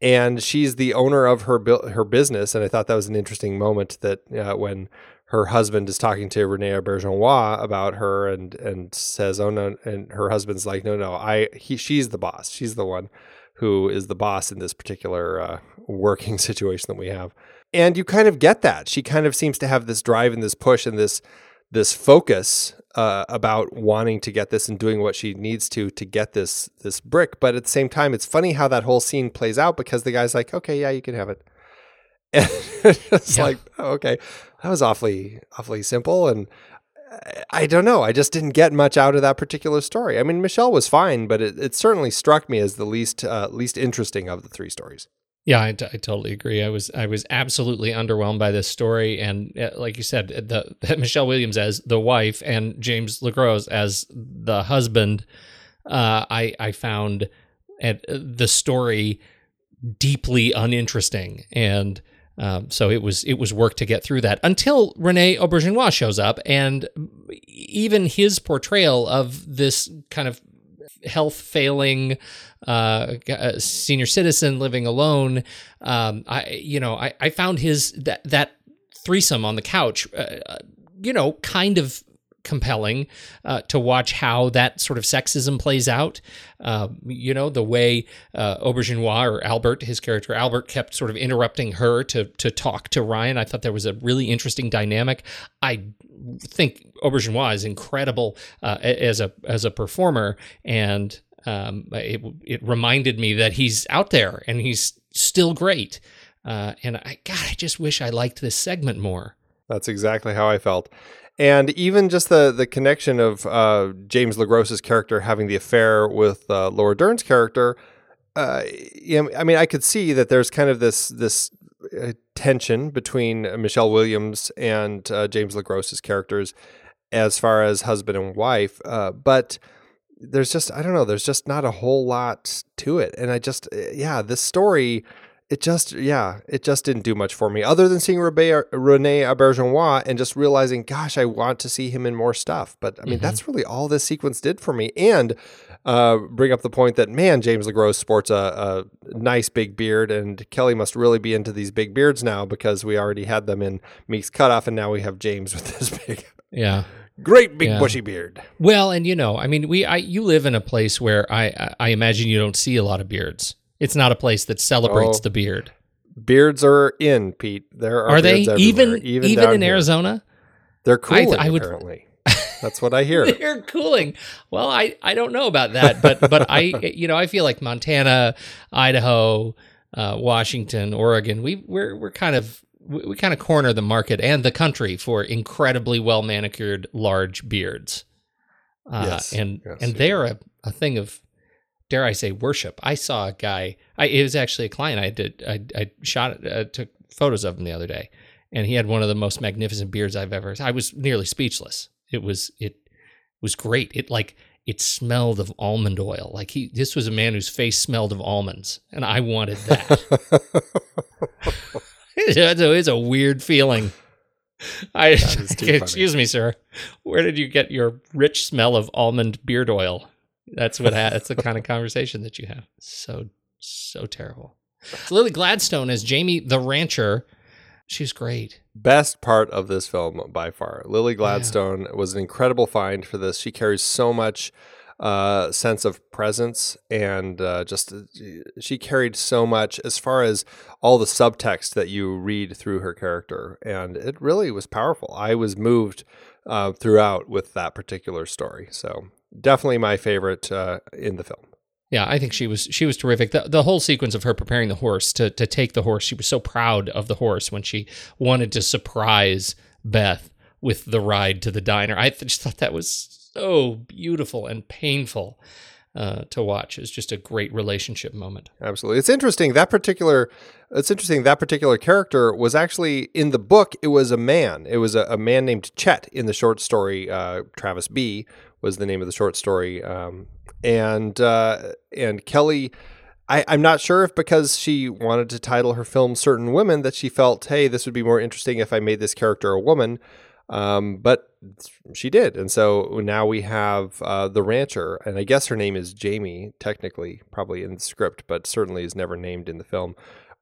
And she's the owner of her her business, and I thought that was an interesting moment that uh, when her husband is talking to Rene Auberjonois about her and and says, "Oh no," and her husband's like, "No, no, I he she's the boss. She's the one who is the boss in this particular uh, working [LAUGHS] situation that we have." And you kind of get that she kind of seems to have this drive and this push and this this focus uh, about wanting to get this and doing what she needs to to get this this brick. But at the same time, it's funny how that whole scene plays out because the guy's like, "Okay, yeah, you can have it." [LAUGHS] And it's Yeah. like, oh, okay, that was awfully awfully simple and I- I don't know. I just didn't get much out of that particular story. I mean, Michelle was fine, but it, it certainly struck me as the least uh, least interesting of the three stories. Yeah, I, t- I totally agree. I was I was absolutely underwhelmed by this story, and uh, like you said, the [LAUGHS] Michelle Williams as the wife and James LeGros as the husband. Uh, I I found at the story deeply uninteresting, and um, so it was it was work to get through that until Rene Auberjonois shows up, and even his portrayal of this kind of health failing uh, uh, senior citizen living alone. Um, I, you know, I, I found his that that threesome on the couch, uh, uh, you know, kind of compelling uh, to watch how that sort of sexism plays out. Uh, you know, the way uh, Auberjonois or Albert, his character Albert, kept sort of interrupting her to to talk to Ryan. I thought there was a really interesting dynamic. I think Auberjonois is incredible uh, as a as a performer, and um, it it reminded me that he's out there and he's still great. Uh, and I, God, I just wish I liked this segment more. That's exactly how I felt. And even just the the connection of uh, James LeGros's character having the affair with uh, Laura Dern's character, uh, I mean, I could see that there's kind of this this uh, tension between Michelle Williams and uh, James LeGros's characters as far as husband and wife, uh, but there's just I don't know, there's just not a whole lot to it, and I just uh, yeah, this story it just yeah it just didn't do much for me other than seeing Rebe, rene auberjonois and just realizing gosh i want to see him in more stuff but i mean Mhm. that's really all this sequence did for me and uh, bring up the point that man james legros sports a, a nice big beard and kelly must really be into these big beards now because we already had them in meek's cutoff and now we have james with this [LAUGHS] big Yeah. Great big Yeah. bushy beard. Well, and you know, I mean, we I you live in a place where I I- I imagine you don't see a lot of beards. It's not a place that celebrates Oh. the beard. Beards are in, Pete. There are, Are they even even, down in here. Arizona? They're I cool. th- I would- apparently. That's what I hear. [LAUGHS] They're cooling. Well, I, I don't know about that, but but I [LAUGHS] you know I feel like Montana, Idaho, uh, Washington, Oregon. We we're we're kind of we, we kind of corner the market and the country for incredibly well manicured large beards. Uh, Yes, and yes, and they're a, a thing of dare I say worship. I saw a guy. I it was actually a client. I did I I shot uh, took photos of him the other day, and he had one of the most magnificent beards I've ever. I was nearly speechless. It was it was great. It like it smelled of almond oil. Like he this was a man whose face smelled of almonds, and I wanted that. [LAUGHS] [LAUGHS] it's, a, it's a weird feeling. [LAUGHS] I [LAUGHS] funny. excuse me, sir. Where did you get your rich smell of almond beard oil? That's what ha- that's the kind of conversation that you have. So so terrible. So Lily Gladstone as Jamie the rancher. She's great. Best part of this film by far. Lily Gladstone was an incredible find for this. She carries so much uh, sense of presence and uh, just uh, she carried so much as far as all the subtext that you read through her character, and it really was powerful. I was moved uh, throughout with that particular story. So definitely my favorite uh, in the film. Yeah, I think she was she was terrific. The the whole sequence of her preparing the horse to to take the horse, she was so proud of the horse when she wanted to surprise Beth with the ride to the diner. I just thought that was so beautiful and painful uh, to watch. It's just a great relationship moment. Absolutely. It's interesting that particular it's interesting that particular character was actually in the book it was a man. It was a, a man named Chet in the short story uh, Travis B was the name of the short story um, and uh, and Kelly I, I'm not sure if because she wanted to title her film Certain Women that she felt, hey, this would be more interesting if I made this character a woman. Um, but she did. And so now we have uh, the rancher, and I guess her name is Jamie, technically, probably in the script, but certainly is never named in the film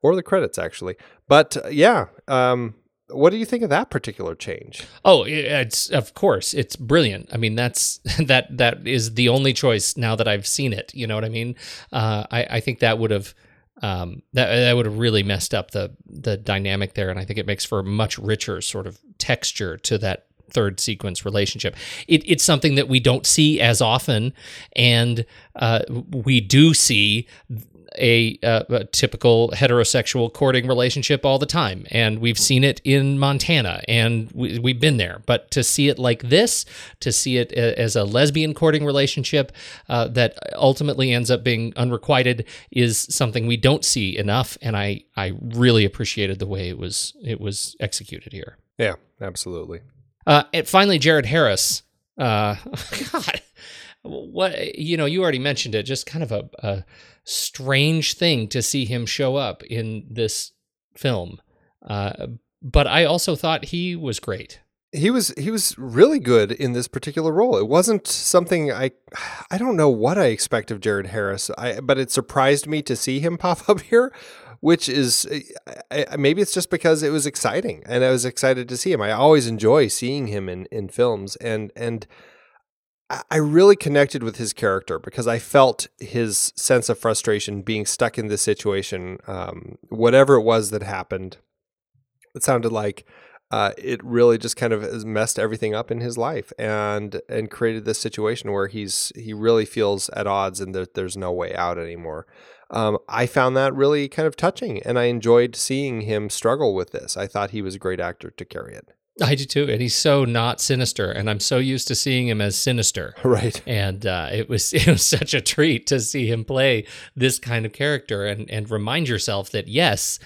or the credits, actually. But uh, yeah, um, what do you think of that particular change? Oh, it's of course it's brilliant. I mean, that's [LAUGHS] that that is the only choice now that I've seen it. You know what I mean? Uh, I I think that would have um, that that would have really messed up the the dynamic there, and I think it makes for a much richer sort of texture to that third sequence relationship. It, it's something that we don't see as often, and uh, we do see a, uh, a typical heterosexual courting relationship all the time, and we've seen it in Montana, and we, we've been there. But to see it like this, to see it a- as a lesbian courting relationship uh, that ultimately ends up being unrequited, is something we don't see enough, and I I really appreciated the way it was it was executed here. Yeah, absolutely. Uh, and finally, Jared Harris. Uh, [LAUGHS] God, what you know, you already mentioned it. Just kind of a, a strange thing to see him show up in this film. Uh, but I also thought he was great. he was he was really good in this particular role. It wasn't something I I don't know what I expect of Jared Harris. I but it surprised me to see him [LAUGHS] pop up here, which is I- maybe it's just because it was exciting and I was excited to see him. I always enjoy seeing him in in films and and I- I really connected with his character because I felt his sense of frustration being stuck in this situation, um, whatever it was that happened. It sounded like uh, it really just kind of messed everything up in his life and and created this situation where he's he really feels at odds and that there's no way out anymore. Um, I found that really kind of touching, and I enjoyed seeing him struggle with this. I thought he was a great actor to carry it. I do too, and he's so not sinister, and I'm so used to seeing him as sinister. [LAUGHS] Right. And uh, it was [LAUGHS] it was such a treat to see him play this kind of character, and and remind yourself that yes,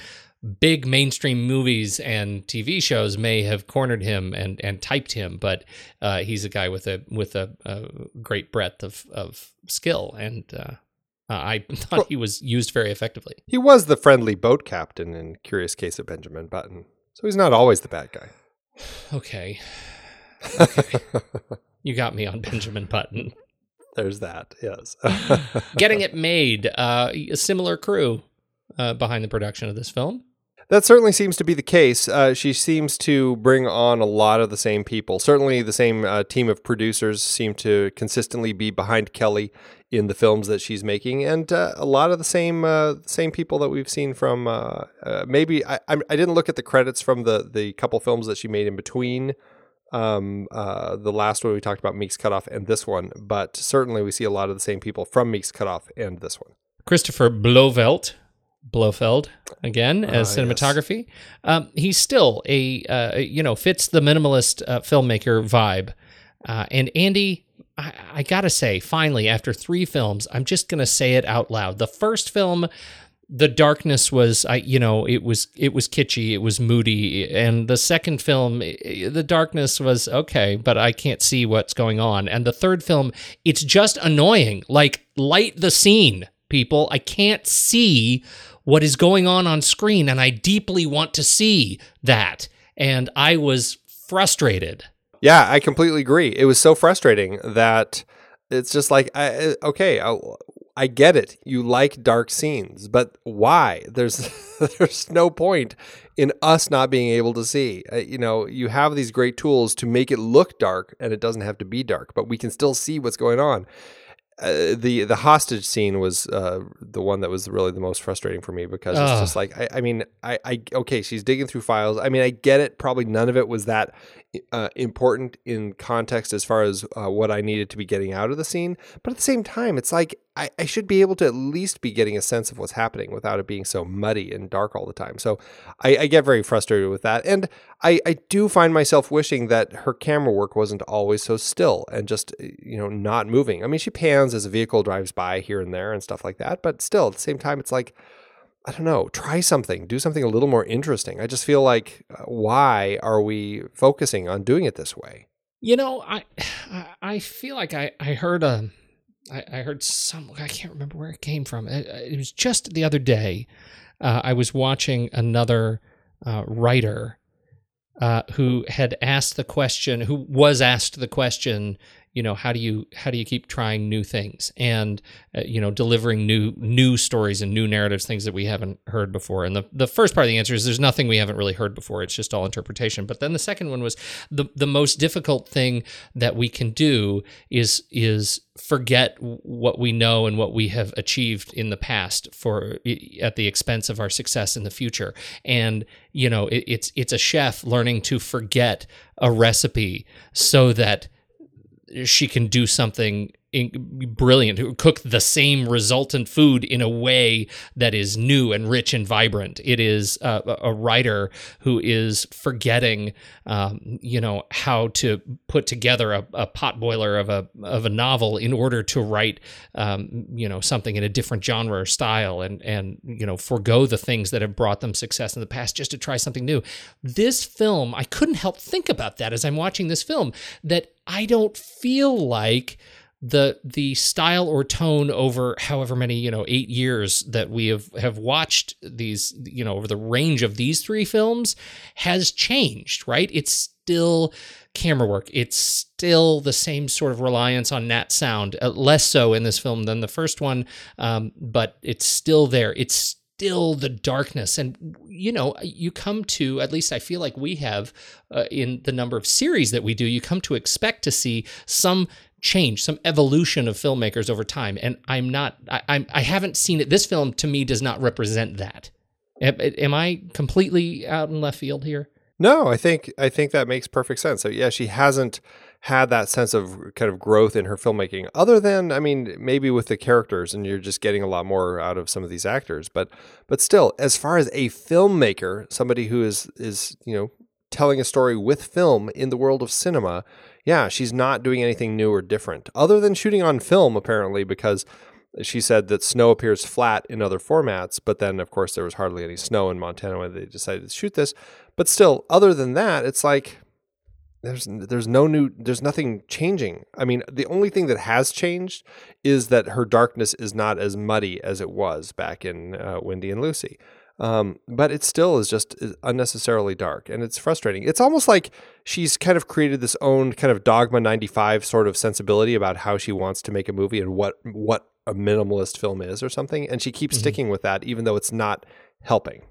big mainstream movies and TV shows may have cornered him and and typed him, but uh, he's a guy with a with a, a great breadth of of skill, and uh, I [LAUGHS] thought he was used very effectively. He was the friendly boat captain in Curious Case of Benjamin Button, so he's not always the bad guy. [SIGHS] Okay, [LAUGHS] okay, you got me on [LAUGHS] Benjamin Button. There's that. Yes. Getting it made, uh, a similar crew uh, behind the production of this film. That certainly seems to be the case. Uh, she seems to bring on a lot of the same people. Certainly, the same uh, team of producers seem to consistently be behind Kelly in the films that she's making, and uh, a lot of the same uh, same people that we've seen from. Uh, uh, maybe I, I didn't look at the credits from the the couple films that she made in between um, uh, the last one we talked about Meek's Cutoff and this one, but certainly we see a lot of the same people from Meek's Cutoff and this one. Christopher Blauvelt, Blauvelt again as Ah, cinematography. Um, he's still a uh, you know fits the minimalist uh, filmmaker vibe. Uh, and Andy, I, I gotta say, finally after three films, I'm just gonna say it out loud. The first film, the darkness was, I you know, it was it was kitschy, it was moody, and the second film, the darkness was okay, but I can't see what's going on. And the third film, it's just annoying. Like light the scene, people. I can't see what is going on on screen, and I deeply want to see that. And I was frustrated. Yeah, I completely agree. It was so frustrating that it's just like, I, okay, I, I get it. You like dark scenes, but why? There's [LAUGHS] there's no point in us not being able to see. Uh, you know, you have these great tools to make it look dark, and it doesn't have to be dark, but we can still see what's going on. Uh, the the hostage scene was uh, the one that was really the most frustrating for me because it's Ugh. just like I, I mean I, I okay she's digging through files. I mean I get it. Probably none of it was that uh, important in context as far as uh, what I needed to be getting out of the scene. But at the same time it's like I, I should be able to at least be getting a sense of what's happening without it being so muddy and dark all the time so I, I get very frustrated with that and I, I do find myself wishing that her camera work wasn't always so still and just you know not moving I mean she pans as a vehicle drives by here and there and stuff like that but still at the same time it's like I don't know, try something, do something a little more interesting. I just feel like, uh, why are we focusing on doing it this way? You know, I [SIGHS] I- I feel like I I heard a I, I heard some I can't remember where it came from. It, it was just the other day. Uh, I was watching another uh, writer uh, who had asked the question, who was asked the question, you know, how do you how do you keep trying new things and uh, you know delivering new new stories and new narratives, things that we haven't heard before. And the the first part of the answer is there's nothing we haven't really heard before. It's just all interpretation. But then the second one was the the most difficult thing that we can do is is forget what we know and what we have achieved in the past for at the expense of our success in the future and you know it, it's it's a chef learning to forget a recipe so that she can do something in, brilliant cook the same resultant food in a way that is new and rich and vibrant. It is a, a writer who is forgetting um, you know how to put together a, a potboiler of a of a novel in order to write um, you know something in a different genre or style and and you know forego the things that have brought them success in the past just to try something new. This film i couldn't help think about that as i'm watching this film that i don't feel like the the style or tone over however many you know eight years that we have have watched these you know over the range of these three films has changed right? It's still camera work. It's still the same sort of reliance on nat sound uh, less so in this film than the first one um, but it's still there. It's still the darkness. And you know you come to at least i feel like we have uh, in the number of series that we do you come to expect to see some change some evolution of filmmakers over time. And i'm not I, I'm, i haven't seen it. This film to me does not represent that. Am, am i completely out in left field here? No, I think I think that makes perfect sense. So yeah, she hasn't had that sense of kind of growth in her filmmaking, other than I mean, maybe with the characters, and you're just getting a lot more out of some of these actors. But but still, as far as a filmmaker, somebody who is is you know telling a story with film in the world of cinema, yeah, she's not doing anything new or different, other than shooting on film apparently because. She said that snow appears flat in other formats, but then, of course, there was hardly any snow in Montana when they decided to shoot this. But still, other than that, it's like there's there's no new there's nothing changing. I mean, the only thing that has changed is that her darkness is not as muddy as it was back in uh, Wendy and Lucy. Um, but it still is just unnecessarily dark and it's frustrating. It's almost like she's kind of created this own kind of dogma 95 sort of sensibility about how she wants to make a movie and what what a minimalist film is or something and she keeps Mhm. sticking with that even though it's not helping.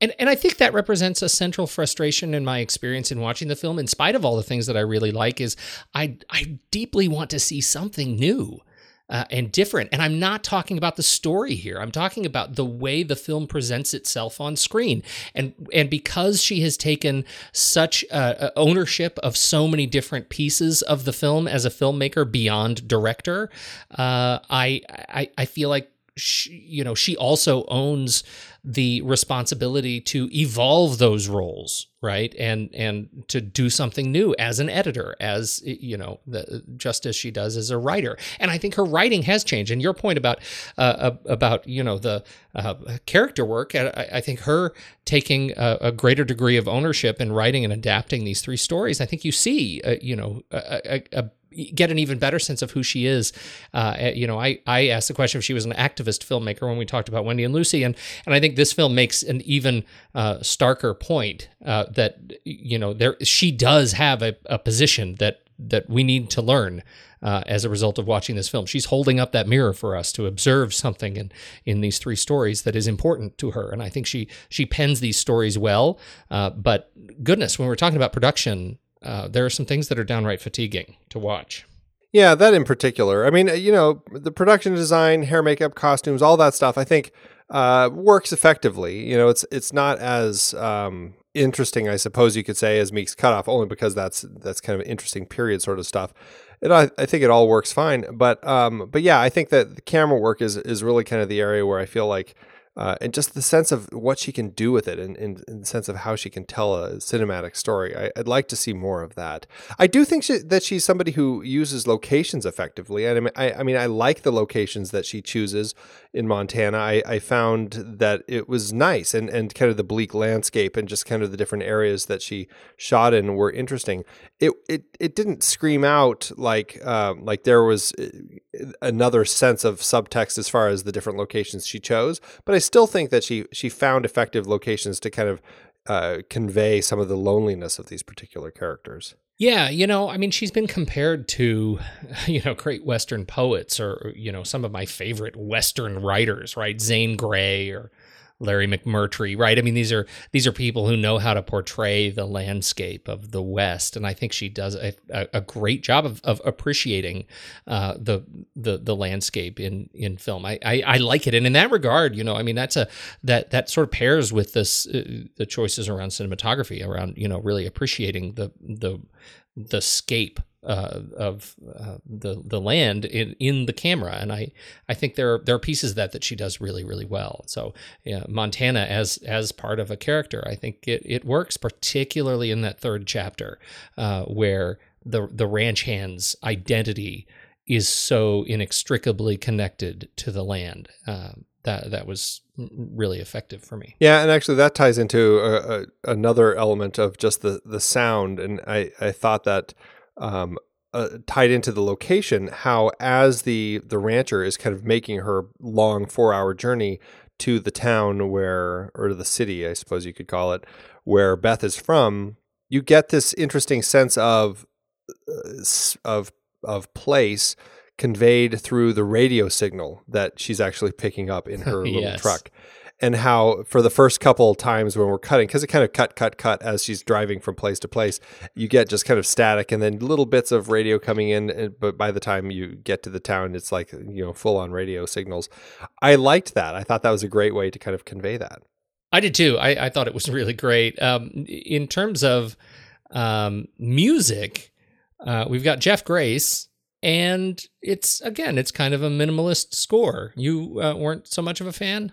And and I think that represents a central frustration in my experience in watching the film. In spite of all the things that I really like, is I I deeply want to see something new. Uh, and different. And I'm not talking about the story here. I'm talking about the way the film presents itself on screen. And and because she has taken such uh, ownership of so many different pieces of the film as a filmmaker beyond director, uh, I, I I feel like she, you know she also owns the responsibility to evolve those roles right? And and to do something new as an editor as you know the, just as she does as a writer. And i think her writing has changed. And your point about uh, about you know the uh, character work I, I, think her taking a, a, greater degree of ownership in writing and adapting these three stories i think you see uh, you know a, a, get an even better sense of who she is. Uh, eh, you know, I, I asked the question if she was an activist filmmaker when we talked about Wendy and Lucy, and and I think this film makes an even uh, starker point uh, that you know there she does have a, a position that that we need to learn uh, as a result of watching this film. She's holding up that mirror for us to observe something in in these three stories that is important to her, and I think she she pens these stories well. Uh, but goodness, when we're talking about production uh, there are some things that are downright fatiguing to watch. Yeah, that in particular. I mean, you know, the production design, hair, makeup, costumes, all that stuff. I think uh, works effectively. You know, it's it's not as um, interesting, I suppose you could say, as Meek's Cutoff, only because that's that's kind of interesting period sort of stuff. It, I, I think it all works fine, but um, but yeah, I think that the camera work is is really kind of the area where I feel like uh, and just the sense of what she can do with it and, and, the sense of how she can tell a cinematic story. I, would like to see more of that. I do think she, that she's somebody who uses locations effectively. And I, I, mean, I like the locations that she chooses in Montana. I, I found that it was nice and, and kind of the bleak landscape and just kind of the different areas that she shot in were interesting. It, it, it didn't scream out like, uh, like there was uh, another sense of subtext as far as the different locations she chose, but I still think that she she found effective locations to kind of uh, convey some of the loneliness of these particular characters. Yeah, you know, I mean, she's been compared to, [LAUGHS] you know, great Western poets or, you know, some of my favorite Western writers, right? Zane Grey or Larry McMurtry, right? I mean, these are these are people who know how to portray the landscape of the West, and I think she does a, a great job of, of appreciating uh, the the the landscape in in film. I, I, I like it, and in that regard, you know, I mean, that's a that that sort of pairs with this uh, the choices around cinematography, around you know really appreciating the the the scape uh, of uh, the the land in, in the camera, and I I think there are, there are pieces of that that she does really really well. So yeah, Montana as as part of a character, I think it it works particularly in that third chapter uh, where the the ranch hand's identity is so inextricably connected to the land. Uh, that that was really effective for me. Yeah, and actually that ties into a, a, another element of just the the sound, and I I thought that um, uh, tied into the location how as the the rancher is kind of making her long four hour journey to the town where or the city i suppose you could call it where beth is from you get this interesting sense of uh, of of place conveyed through the radio signal that she's actually picking up in [LAUGHS] her little yes. truck and how for the first couple times when we're cutting because it kind of cut cut cut as she's driving from place to place you get just kind of static and then little bits of radio coming in but by the time you get to the town it's like you know full on radio signals. I liked that. I thought that was a great way to kind of convey that. I did too. I, I thought it was [LAUGHS] really great. Um, in terms of um, music uh, we've got jeff grace and it's again it's kind of a minimalist score. You uh, weren't so much of a fan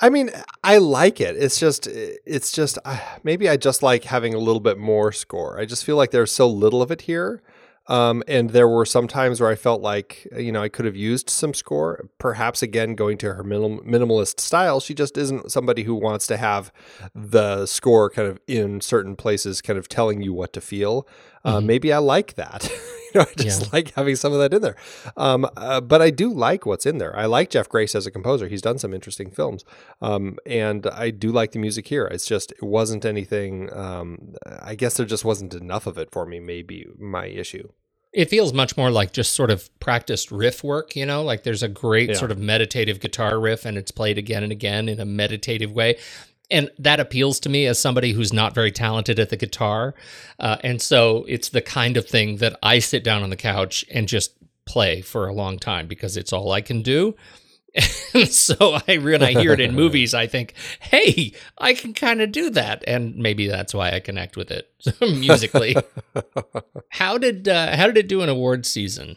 I mean, I like it. It's just, it's just, uh, maybe I just like having a little bit more score. I just feel like there's so little of it here. Um, and there were some times where I felt like, you know, I could have used some score. Perhaps again, going to her minim- minimalist style, she just isn't somebody who wants to have the score kind of in certain places, kind of telling you what to feel. Uh, mm-hmm. maybe I like that. [LAUGHS] [LAUGHS] know, I just yeah. like having some of that in there. Um, uh, but I do like what's in there. I like Jeff Grace as a composer. He's done some interesting films, um, and I do like the music here. It's just it wasn't anything. Um, I guess there just wasn't enough of it for me. Maybe my issue. It feels much more like just sort of practiced riff work, you know, like there's a great yeah. sort of meditative guitar riff and it's played again and again in a meditative way and that appeals to me as somebody who's not very talented at the guitar. Uh, and so it's the kind of thing that I sit down on the couch and just play for a long time because it's all I can do. [LAUGHS] And so I when I hear it in [LAUGHS] movies, I think, "Hey, I can kind of do that," and maybe that's why I connect with it [LAUGHS] musically. how did uh, how did it do in award season?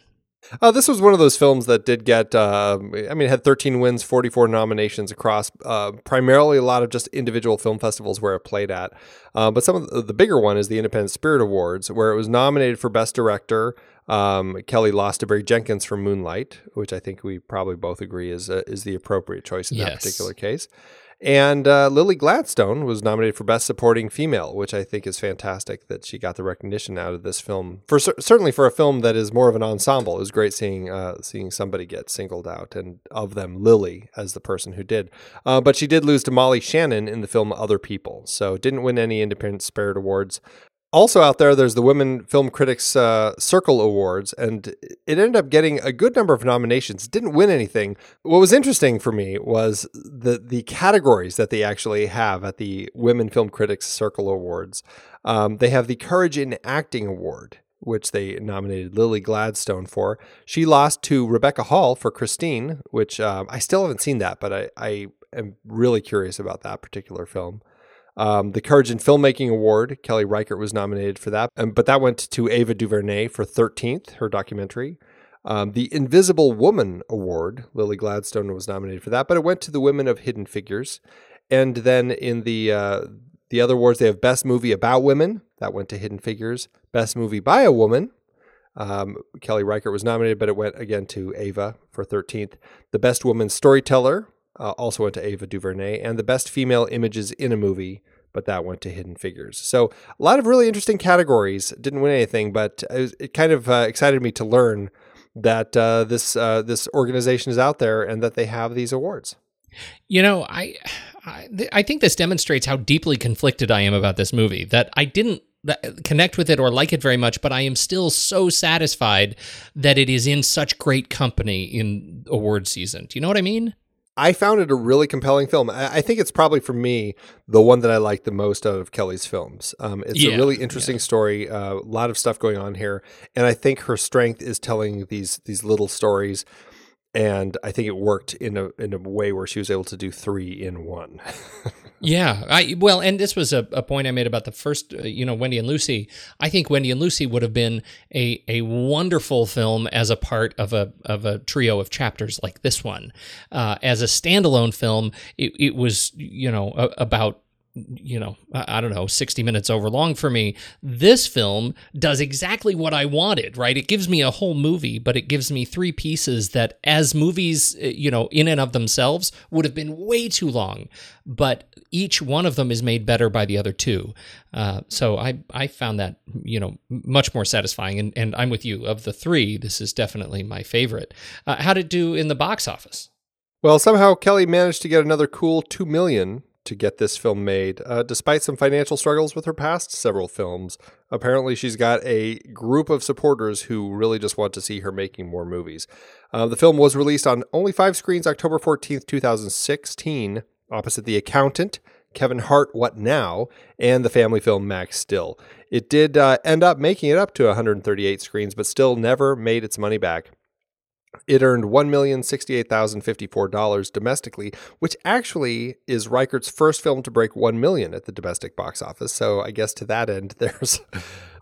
Uh, this was one of those films that did get, uh, I mean, had 13 wins, 44 nominations across uh, primarily a lot of just individual film festivals where it played at. Uh, but some of the, the, bigger one is the Independent Spirit Awards, where it was nominated for Best Director. Um, Kelly lost to Barry Jenkins from Moonlight, which I think we probably both agree is uh, is the appropriate choice in yes. that particular case. And uh, Lily Gladstone was nominated for Best Supporting Female, which I think is fantastic that she got the recognition out of this film. For certainly for a film that is more of an ensemble, it was great seeing uh, seeing somebody get singled out, and of them, Lily as the person who did. Uh, but she did lose to Molly Shannon in the film Other People, so didn't win any Independent Spirit Awards also out there, there's the Women Film Critics uh, Circle Awards, and it ended up getting a good number of nominations. Didn't win anything. What was interesting for me was the the categories that they actually have at the Women Film Critics Circle Awards. Um, they have the Courage in Acting Award, which they nominated Lily Gladstone for. She lost to Rebecca Hall for Christine, which um, I still haven't seen that, but I, I am really curious about that particular film. Um, the Courage in Filmmaking Award, Kelly Reichardt was nominated for that, um, but that went to Ava DuVernay for 13th, her documentary. Um, the Invisible Woman Award, Lily Gladstone was nominated for that, but it went to the Women of Hidden Figures. And then in the uh, the other awards, they have Best Movie About Women, that went to Hidden Figures. Best Movie by a Woman, um, Kelly Reichardt was nominated, but it went again to Ava for 13th. The Best Woman Storyteller uh, also went to Ava DuVernay, and the best female images in a movie, but that went to Hidden Figures. So a lot of really interesting categories. Didn't win anything, but it, was, it kind of uh, excited me to learn that uh, this uh, this organization is out there and that they have these awards. You know, I, I I think this demonstrates how deeply conflicted I am about this movie. That I didn't connect with it or like it very much, but I am still so satisfied that it is in such great company in award season. Do you know what I mean? I found it a really compelling film. I think it's probably for me the one that I like the most out of Kelly's films. Um, it's yeah, a really interesting yeah. story, uh, a lot of stuff going on here, and I think her strength is telling these these little stories. And I think it worked in a in a way where she was able to do three in one. [LAUGHS] Yeah, I well, and this was a, a point I made about the first, uh, you know, Wendy and Lucy. I think Wendy and Lucy would have been a a wonderful film as a part of a of a trio of chapters like this one. Uh, as a standalone film, it, it was you know a, about you know, I don't know, 60 minutes over long for me. This film does exactly what I wanted, right? It gives me a whole movie, but it gives me three pieces that, as movies, uh, you know, in and of themselves, would have been way too long. But each one of them is made better by the other two. Uh, so I, I found that, you know, much more satisfying. And, and I'm with you. Of the three, this is definitely my favorite. Uh, how did it do in the box office? Well, somehow Kelly managed to get another cool 2 million to get this film made, uh, despite some financial struggles with her past several films. Apparently, she's got a group of supporters who really just want to see her making more movies. Uh, the film was released on only five screens October 14th, 2016, opposite The Accountant, Kevin Hart, What Now, and the family film Max Steel. It did uh, end up making it up to 138 screens, but still never made its money back. It earned $1,068,054 domestically, which actually is Reichardt's first film to break 1 million at the domestic box office. So I guess to that end, [LAUGHS] there's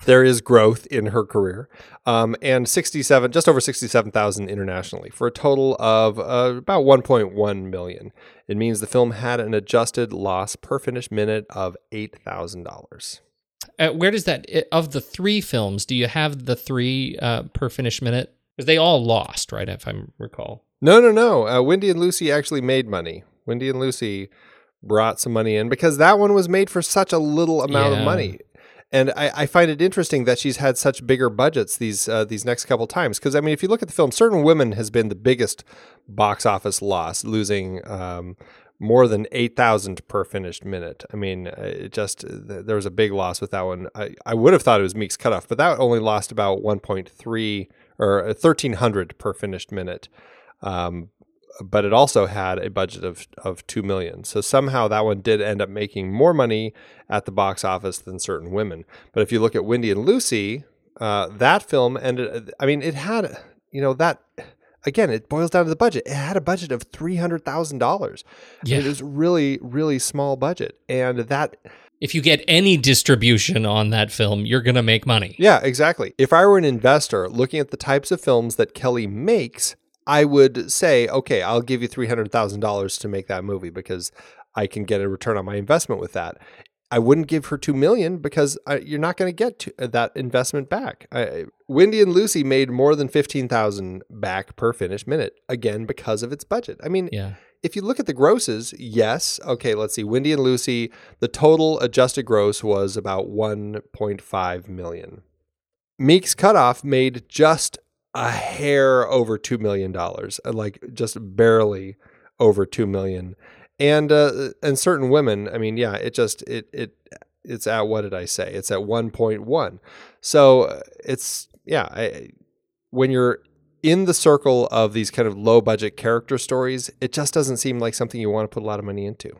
there is growth in her career. Um, and 67, just over 67,000 internationally for a total of uh, about 1.1 million. It means the film had an adjusted loss per finished minute of $8,000. Uh, where does that, of the three films, do you have the three uh, per finished minute? Because they all lost, right? If I recall. No, no, no. Uh, Wendy and Lucy actually made money. Wendy and Lucy brought some money in because that one was made for such a little amount yeah. of money. And I, I, find it interesting that she's had such bigger budgets these uh, these next couple times. Because I mean, if you look at the film, Certain Women has been the biggest box office loss, losing um, more than eight thousand per finished minute. I mean, uh, it just there was a big loss with that one. I, I would have thought it was Meek's cutoff, but that only lost about one point three or 1300 per finished minute. Um, but it also had a budget of of two million. So somehow that one did end up making more money at the box office than certain women. But if you look at Wendy and Lucy, uh, that film ended. I mean, it had you know that again. It boils down to the budget. It had a budget of three hundred thousand dollars. Yeah. it was really really small budget, and that If you get any distribution on that film, you're going to make money. Yeah, exactly. If I were an investor looking at the types of films that Kelly makes, I would say, okay, I'll give you $300,000 to make that movie because I can get a return on my investment with that. I wouldn't give her 2 million because I, you're not going to get to, uh, that investment back. I, Wendy and Lucy made more than 15,000 back per finished minute again because of its budget. I mean, Yeah. if you look at the grosses, yes. Okay, let's see. Wendy and Lucy, the total adjusted gross was about 1.5 million. Meek's Cutoff made just a hair over $2 million, uh, like just barely over 2 million. And uh, and certain women, I mean, yeah, it just it it it's at what did I say? It's at 1.1. So uh, it's yeah, I, when you're in the circle of these kind of low budget character stories, it just doesn't seem like something you want to put a lot of money into.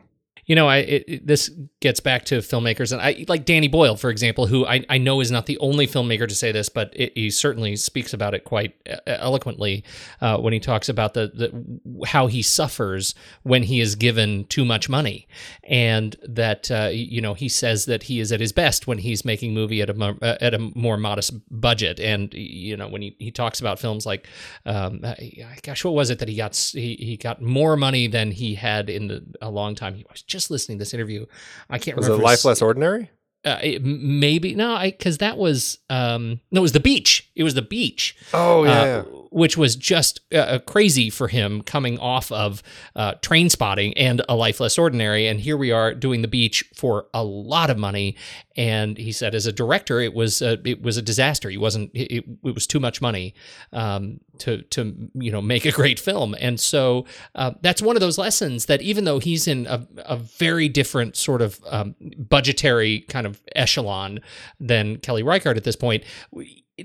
You know, I it, it- this gets back to filmmakers, and I like Danny Boyle, for example, who I, I know is not the only filmmaker to say this, but it, he certainly speaks about it quite uh, eloquently uh, when he talks about the, the how he suffers when he is given too much money, and that uh, you know he says that he is at his best when he's making movie at a mo- uh, at a more modest budget, and you know when he, he talks about films like, um, uh, gosh, what was it that he got he, he got more money than he had in the, a long time. He was just listening to this interview. I can't remember. Was it. Life Less Ordinary? Uh, it, maybe no, I because that was um no, it was the beach. It was the beach. Oh, yeah, uh, yeah. Which was just uh, crazy for him coming off of uh, Trainspotting and A Life Less Ordinary, and here we are doing the beach for a lot of money. And he said, as a director, it was a, it was a disaster. He wasn't. It, it was too much money um, to to you know make a great film. And so uh, that's one of those lessons that even though he's in a, a very different sort of um, budgetary kind of echelon than Kelly Reichardt at this point,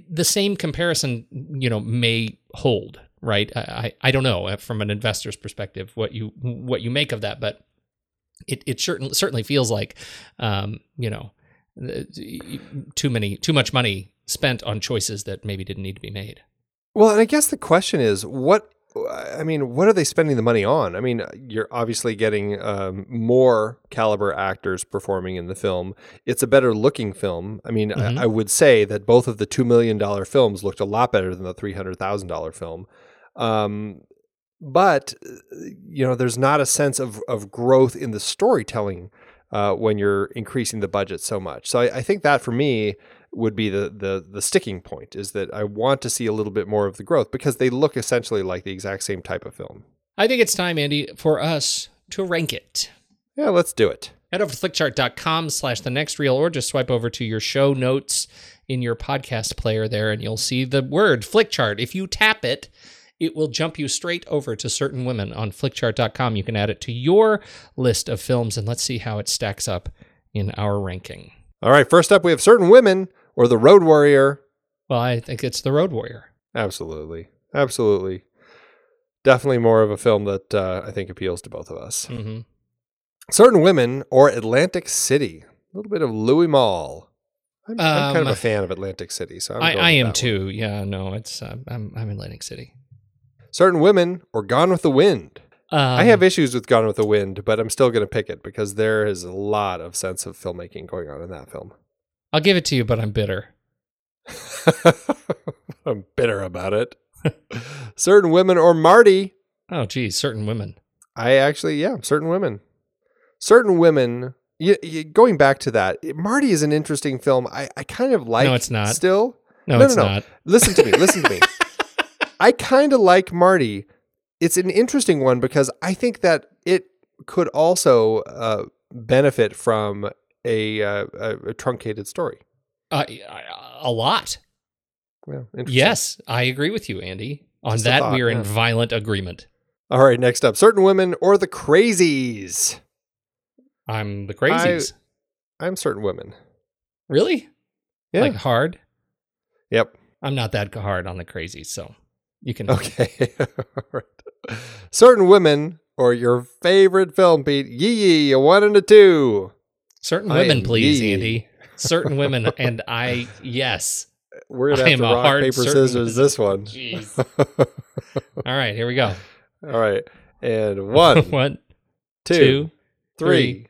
the same comparison you know may hold. Right? I I, don't know uh, from an investor's perspective what you what you make of that, but it it certainly certainly feels like um, you know too many too much money spent on choices that maybe didn't need to be made. Well, and I guess the question is, what? I mean, what are they spending the money on? I mean, you're obviously getting um, more caliber actors performing in the film. It's a better looking film. I mean, Mhm. I, I would say that both of the two million dollar films looked a lot better than the three hundred thousand dollar film. Um, but you know, there's not a sense of of growth in the storytelling uh, when you're increasing the budget so much. So I, I think that for me would be the, the the sticking point is that I want to see a little bit more of the growth because they look essentially like the exact same type of film. I think it's time, Andy, for us to rank it. Yeah, let's do it. Head over to flickchart.com slash the next reel or just swipe over to your show notes in your podcast player there and you'll see the word flickchart. If you tap it, it will jump you straight over to certain women on flickchart.com. You can add it to your list of films and let's see how it stacks up in our ranking. All right, first up we have certain women or the Road Warrior. Well, I think it's The Road Warrior. Absolutely, absolutely, definitely more of a film that uh, I think appeals to both of us. Mm-hmm. Certain women or Atlantic City. A little bit of Louis Malle. I'm, I'm kind of Um, a fan of Atlantic City, so I'm I, I am that one. too. Yeah, no, it's uh, I'm I'm in Atlantic City. Certain women or Gone with the Wind. Um, I have issues with Gone with the Wind, but I'm still going to pick it because there is a lot of sense of filmmaking going on in that film. I'll give it to you, but I'm bitter. [LAUGHS] I'm bitter about it. [LAUGHS] certain women or Marty. Oh, geez, certain women. I actually, yeah, certain women. Certain women. You, you, going back to that, Marty is an interesting film. I, I kind of like. No, it's not. Still, No, No, it's no, no. not. listen to me. Listen to me. [LAUGHS] I kind of like Marty. It's an interesting one because I think that it could also uh, benefit from a, uh, a, a truncated story. Uh, a lot. Interesting. Yes, I agree with you, Andy. On Just that, thought, we are in violent agreement. All right. Next up, certain women or the crazies. I'm the crazies. I'm certain women. really? Yeah. Like hard? Yep. I'm not that hard on the crazies, so you can. Okay. [LAUGHS] Right. Certain women or your favorite film, Pete. Yi Yi, a one and a two. Certain I women, please. Andy. Certain women, and I yes. We're gonna have to rock paper scissors this one. Jeez. [LAUGHS] All right, here we go. All right, and one, [LAUGHS] One, two, two, three. three.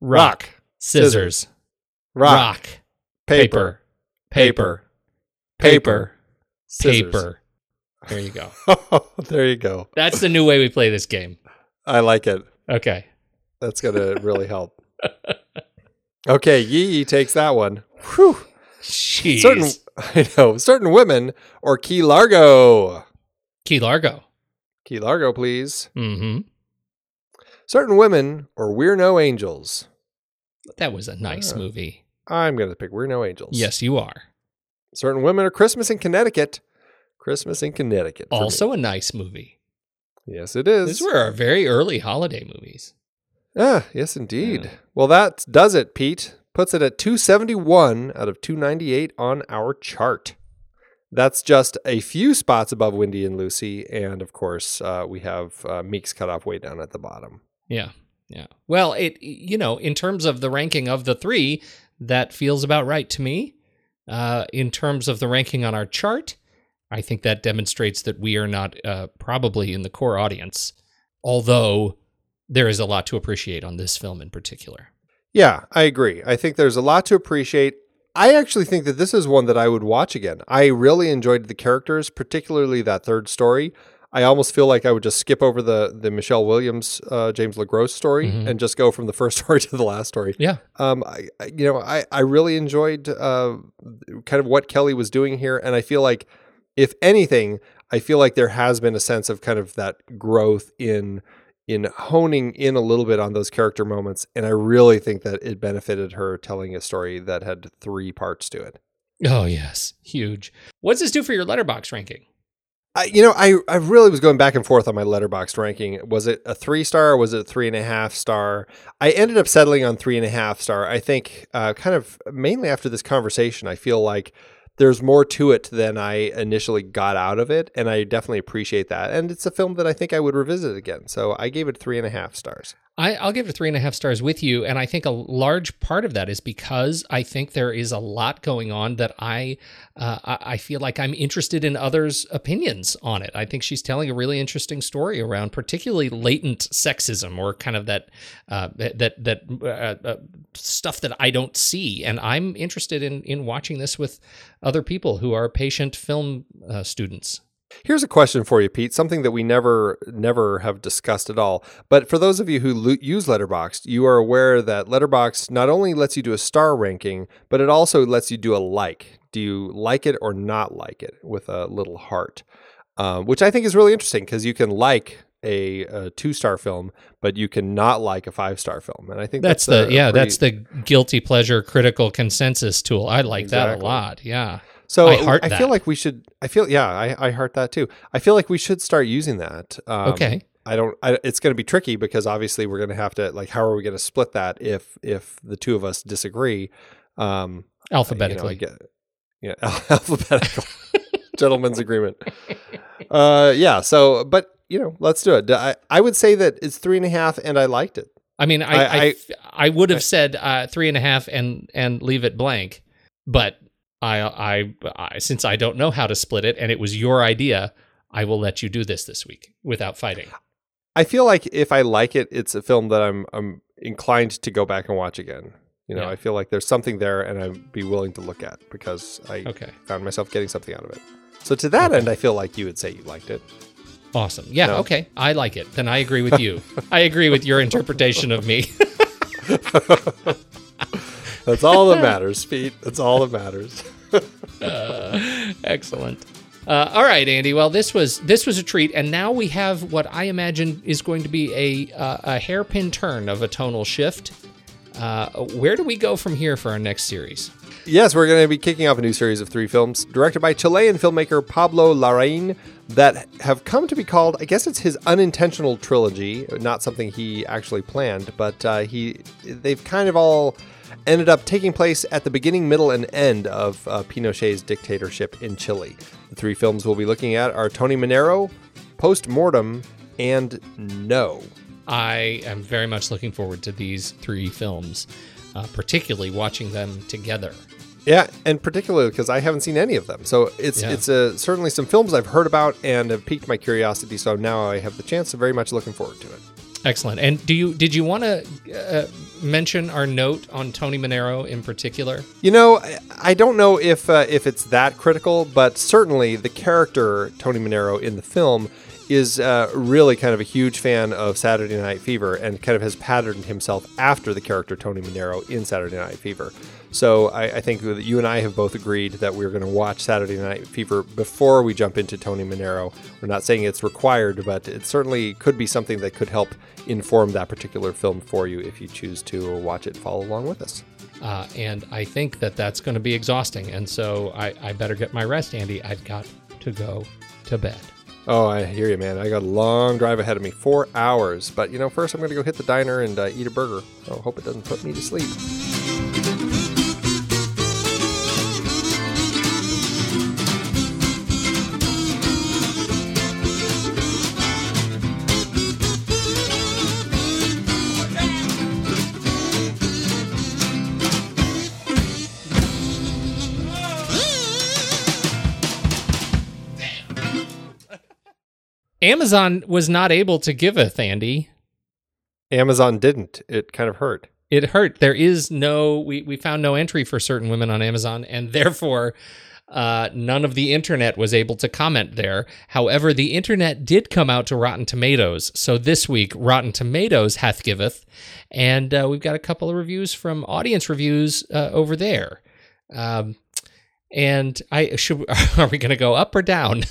rock, scissors, rock, rock, paper, paper, paper, paper. paper. There you go. [LAUGHS] there you go. That's the new way we play this game. I like it. Okay. That's gonna really help. Okay, Yi Yi takes that one. Whew. Jeez. Certain, [LAUGHS] I know, certain women or Key Largo. Key Largo. Key Largo, please. Mm-hmm. Certain women or We're No Angels. That was a nice Ah. movie. I'm gonna pick We're No Angels. Yes, you are. Certain women are Christmas in Connecticut. Christmas in Connecticut. for me. Also a nice movie. yes, it is. These were our very early holiday movies. Ah, yes, indeed. Yeah. Well, that does it, Pete. Puts it at 271 out of 298 on our chart. That's just a few spots above Wendy and Lucy. And of course, uh, we have uh, Meeks cut off way down at the bottom. Yeah. Yeah. Well, it you know, in terms of the ranking of the three, that feels about right to me. Uh, in terms of the ranking on our chart, I think that demonstrates that we are not uh, probably in the core audience, although there is a lot to appreciate on this film in particular. Yeah, I agree. I think there's a lot to appreciate. I actually think that this is one that I would watch again. I really enjoyed the characters, particularly that third story. I almost feel like I would just skip over the the Michelle Williams, uh, James LeGros story Mhm. and just go from the [LAUGHS] first story to the last story. Yeah. Um, I, I you know, I, I really enjoyed uh, kind of what Kelly was doing here, and I feel like, if anything, I feel like there has been a sense of kind of that growth in in honing in a little bit on those character moments, and I really think that it benefited her telling a story that had three parts to it. Oh yes, huge. What's this do for your Letterboxd ranking? I, you know, I, I really was going back and forth on my Letterboxd ranking. Was it a three star or was it a three and a half star? I ended up settling on three and a half star. I think, uh, kind of mainly after this conversation, I feel like there's more to it than I initially got out of it. And I definitely appreciate that. And it's a film that I think I would revisit again. So I gave it three and a half stars. I, I'll give it three and a half stars with you, and I think a large part of that is because I think there is a lot going on that I, uh, I feel like I'm interested in others' opinions on it. I think she's telling a really interesting story around, particularly latent sexism or kind of that uh, that that uh, uh, stuff that I don't see, and I'm interested in in watching this with other people who are patient film uh, students. Here's a question for you, Pete. Something that we never, never have discussed at all. But for those of you who use Letterboxd, you are aware that Letterboxd not only lets you do a star ranking, but it also lets you do a like. Do you like it or not like it with a little heart? Um, which I think is really interesting because you can like a, a two star film, but you cannot like a five star film. And I think That's, that's, the a yeah, pretty- that's the guilty pleasure critical consensus tool. I like that a lot. Yeah. So I I, feel like we should. I feel yeah. I, I heart that too. I feel like we should start using that. Um, Okay. I don't. I, it's going to be tricky because obviously we're going to have to like. How are we going to split that if if the two of us disagree? Um, Alphabetically. You know, get, yeah, [LAUGHS] alphabetical. Gentleman's agreement. Uh, yeah. So, but you know, let's do it. I I would say that it's three and a half, and I liked it. I mean, I I- I, I- I would have said uh, three and a half and and leave it blank, but I, I I since I don't know how to split it and it was your idea, I will let you do this this week without fighting. I feel like if I like it, it's a film that I'm I'm inclined to go back and watch again. You know, Yeah. I feel like there's something there, and I'd be willing to look at because I Okay. found myself getting something out of it. So to that end, I feel like you would say you liked it. Awesome. Yeah. No. Okay. I like it. Then I agree with you. I agree with your interpretation of me. [LAUGHS] That's all that matters, Pete. That's all that matters. Excellent. Uh, all right, Andy. Well, this was this was a treat, and now we have what I imagine is going to be a uh, a hairpin turn of a tonal shift. Uh, where do we go from here for our next series? Yes, we're going to be kicking off a new series of three films directed by Chilean filmmaker Pablo Larraín that have come to be called, I guess it's his unintentional trilogy, not something he actually planned, but uh, he they've kind of all ended up taking place at the beginning, middle, and end of uh, Pinochet's dictatorship in Chile. The three films we'll be looking at are Tony Manero, Post Mortem, and no. I am very much looking forward to these three films, uh, particularly watching them together. Yeah, and particularly because I haven't seen any of them, so it's Yeah. it's uh, certainly some films I've heard about and have piqued my curiosity. So now I have the chance. So very much looking forward to it. Excellent. And do you did you want to uh, mention our note on Tony Manero in particular? You know, I- don't know if uh, if it's that critical, but certainly the character Tony Manero in the film is uh, really kind of a huge fan of Saturday Night Fever and kind of has patterned himself after the character Tony Manero in Saturday Night Fever. So I, I think that you and I have both agreed that we're going to watch Saturday Night Fever before we jump into Tony Manero. We're not saying it's required, but it certainly could be something that could help inform that particular film for you if you choose to watch it and follow along with us. Uh, and I think that that's going to be exhausting. And so I, I better get my rest, Andy. I've got to go to bed. Oh, I hear you, man. I got a long drive ahead of me, four hours. But you know, first I'm going to go hit the diner and uh, eat a burger. I hope it doesn't put me to sleep. Amazon was not able to giveth, Andy. Amazon didn't. It kind of hurt. It hurt. There is no, we, we found no entry for certain women on Amazon, and therefore uh, none of the internet was able to comment there. However, the internet did come out to Rotten Tomatoes. So this week, Rotten Tomatoes hath giveth, and uh, we've got a couple of reviews from audience reviews uh, over there. Um, and I should, [LAUGHS] are we going to go up or down?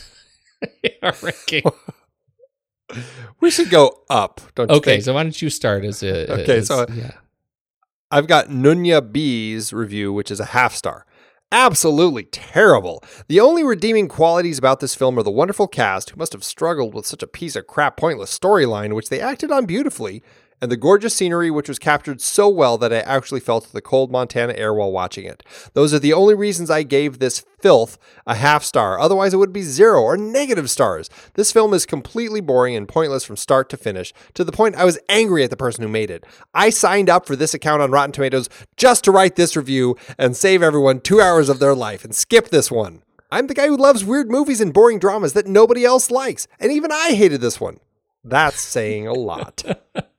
[LAUGHS] Our ranking. [LAUGHS] We should go up. Don't you Okay, think? so why don't you start as a Okay, as- so- uh, yeah. I've got Nunya B's review, which is a half star. Absolutely terrible. The only redeeming qualities about this film are the wonderful cast, who must have struggled with such a piece of crap, pointless storyline, which they acted on beautifully, and the gorgeous scenery, which was captured so well that I actually felt the cold Montana air while watching it. Those are the only reasons I gave this filth a half star. Otherwise, it would be zero or negative stars. This film is completely boring and pointless from start to finish, to the point I was angry at the person who made it. I signed up for this account on Rotten Tomatoes just to write this review and save everyone two hours of their life and skip this one. I'm the guy who loves weird movies and boring dramas that nobody else likes, and even I hated this one. That's saying a lot. [LAUGHS]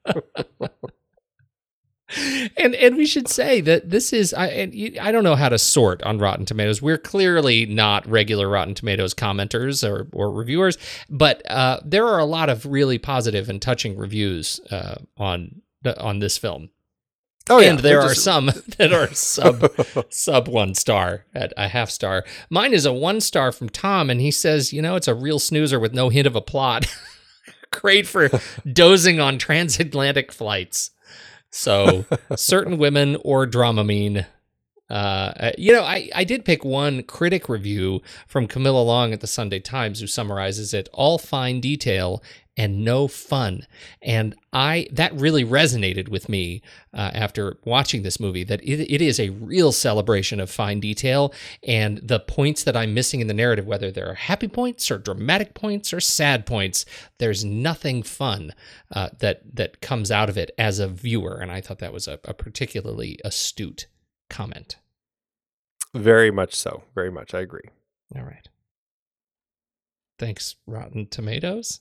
and and we should say that this is I and you- I don't know how to sort on Rotten Tomatoes. We're clearly not regular Rotten Tomatoes commenters or, or reviewers, but uh, there are a lot of really positive and touching reviews uh, on on this film. Oh and there we're are just- some [LAUGHS] that are sub [LAUGHS] sub one star at a half star. Mine is a one star from Tom, and he says, you know, it's a real snoozer with no hint of a plot. [LAUGHS] Great for dozing on transatlantic flights. So [LAUGHS] certain women or Dramamine. Uh, you know, I, I did pick one critic review from Camilla Long at the Sunday Times who summarizes it all fine detail and no fun. And I that really resonated with me uh, after watching this movie that it, it is a real celebration of fine detail and the points that I'm missing in the narrative, whether they're happy points or dramatic points or sad points, there's nothing fun uh, that that comes out of it as a viewer. And I thought that was a, a particularly astute comment. Very much so. Very much. I agree. All right. Thanks, Rotten Tomatoes.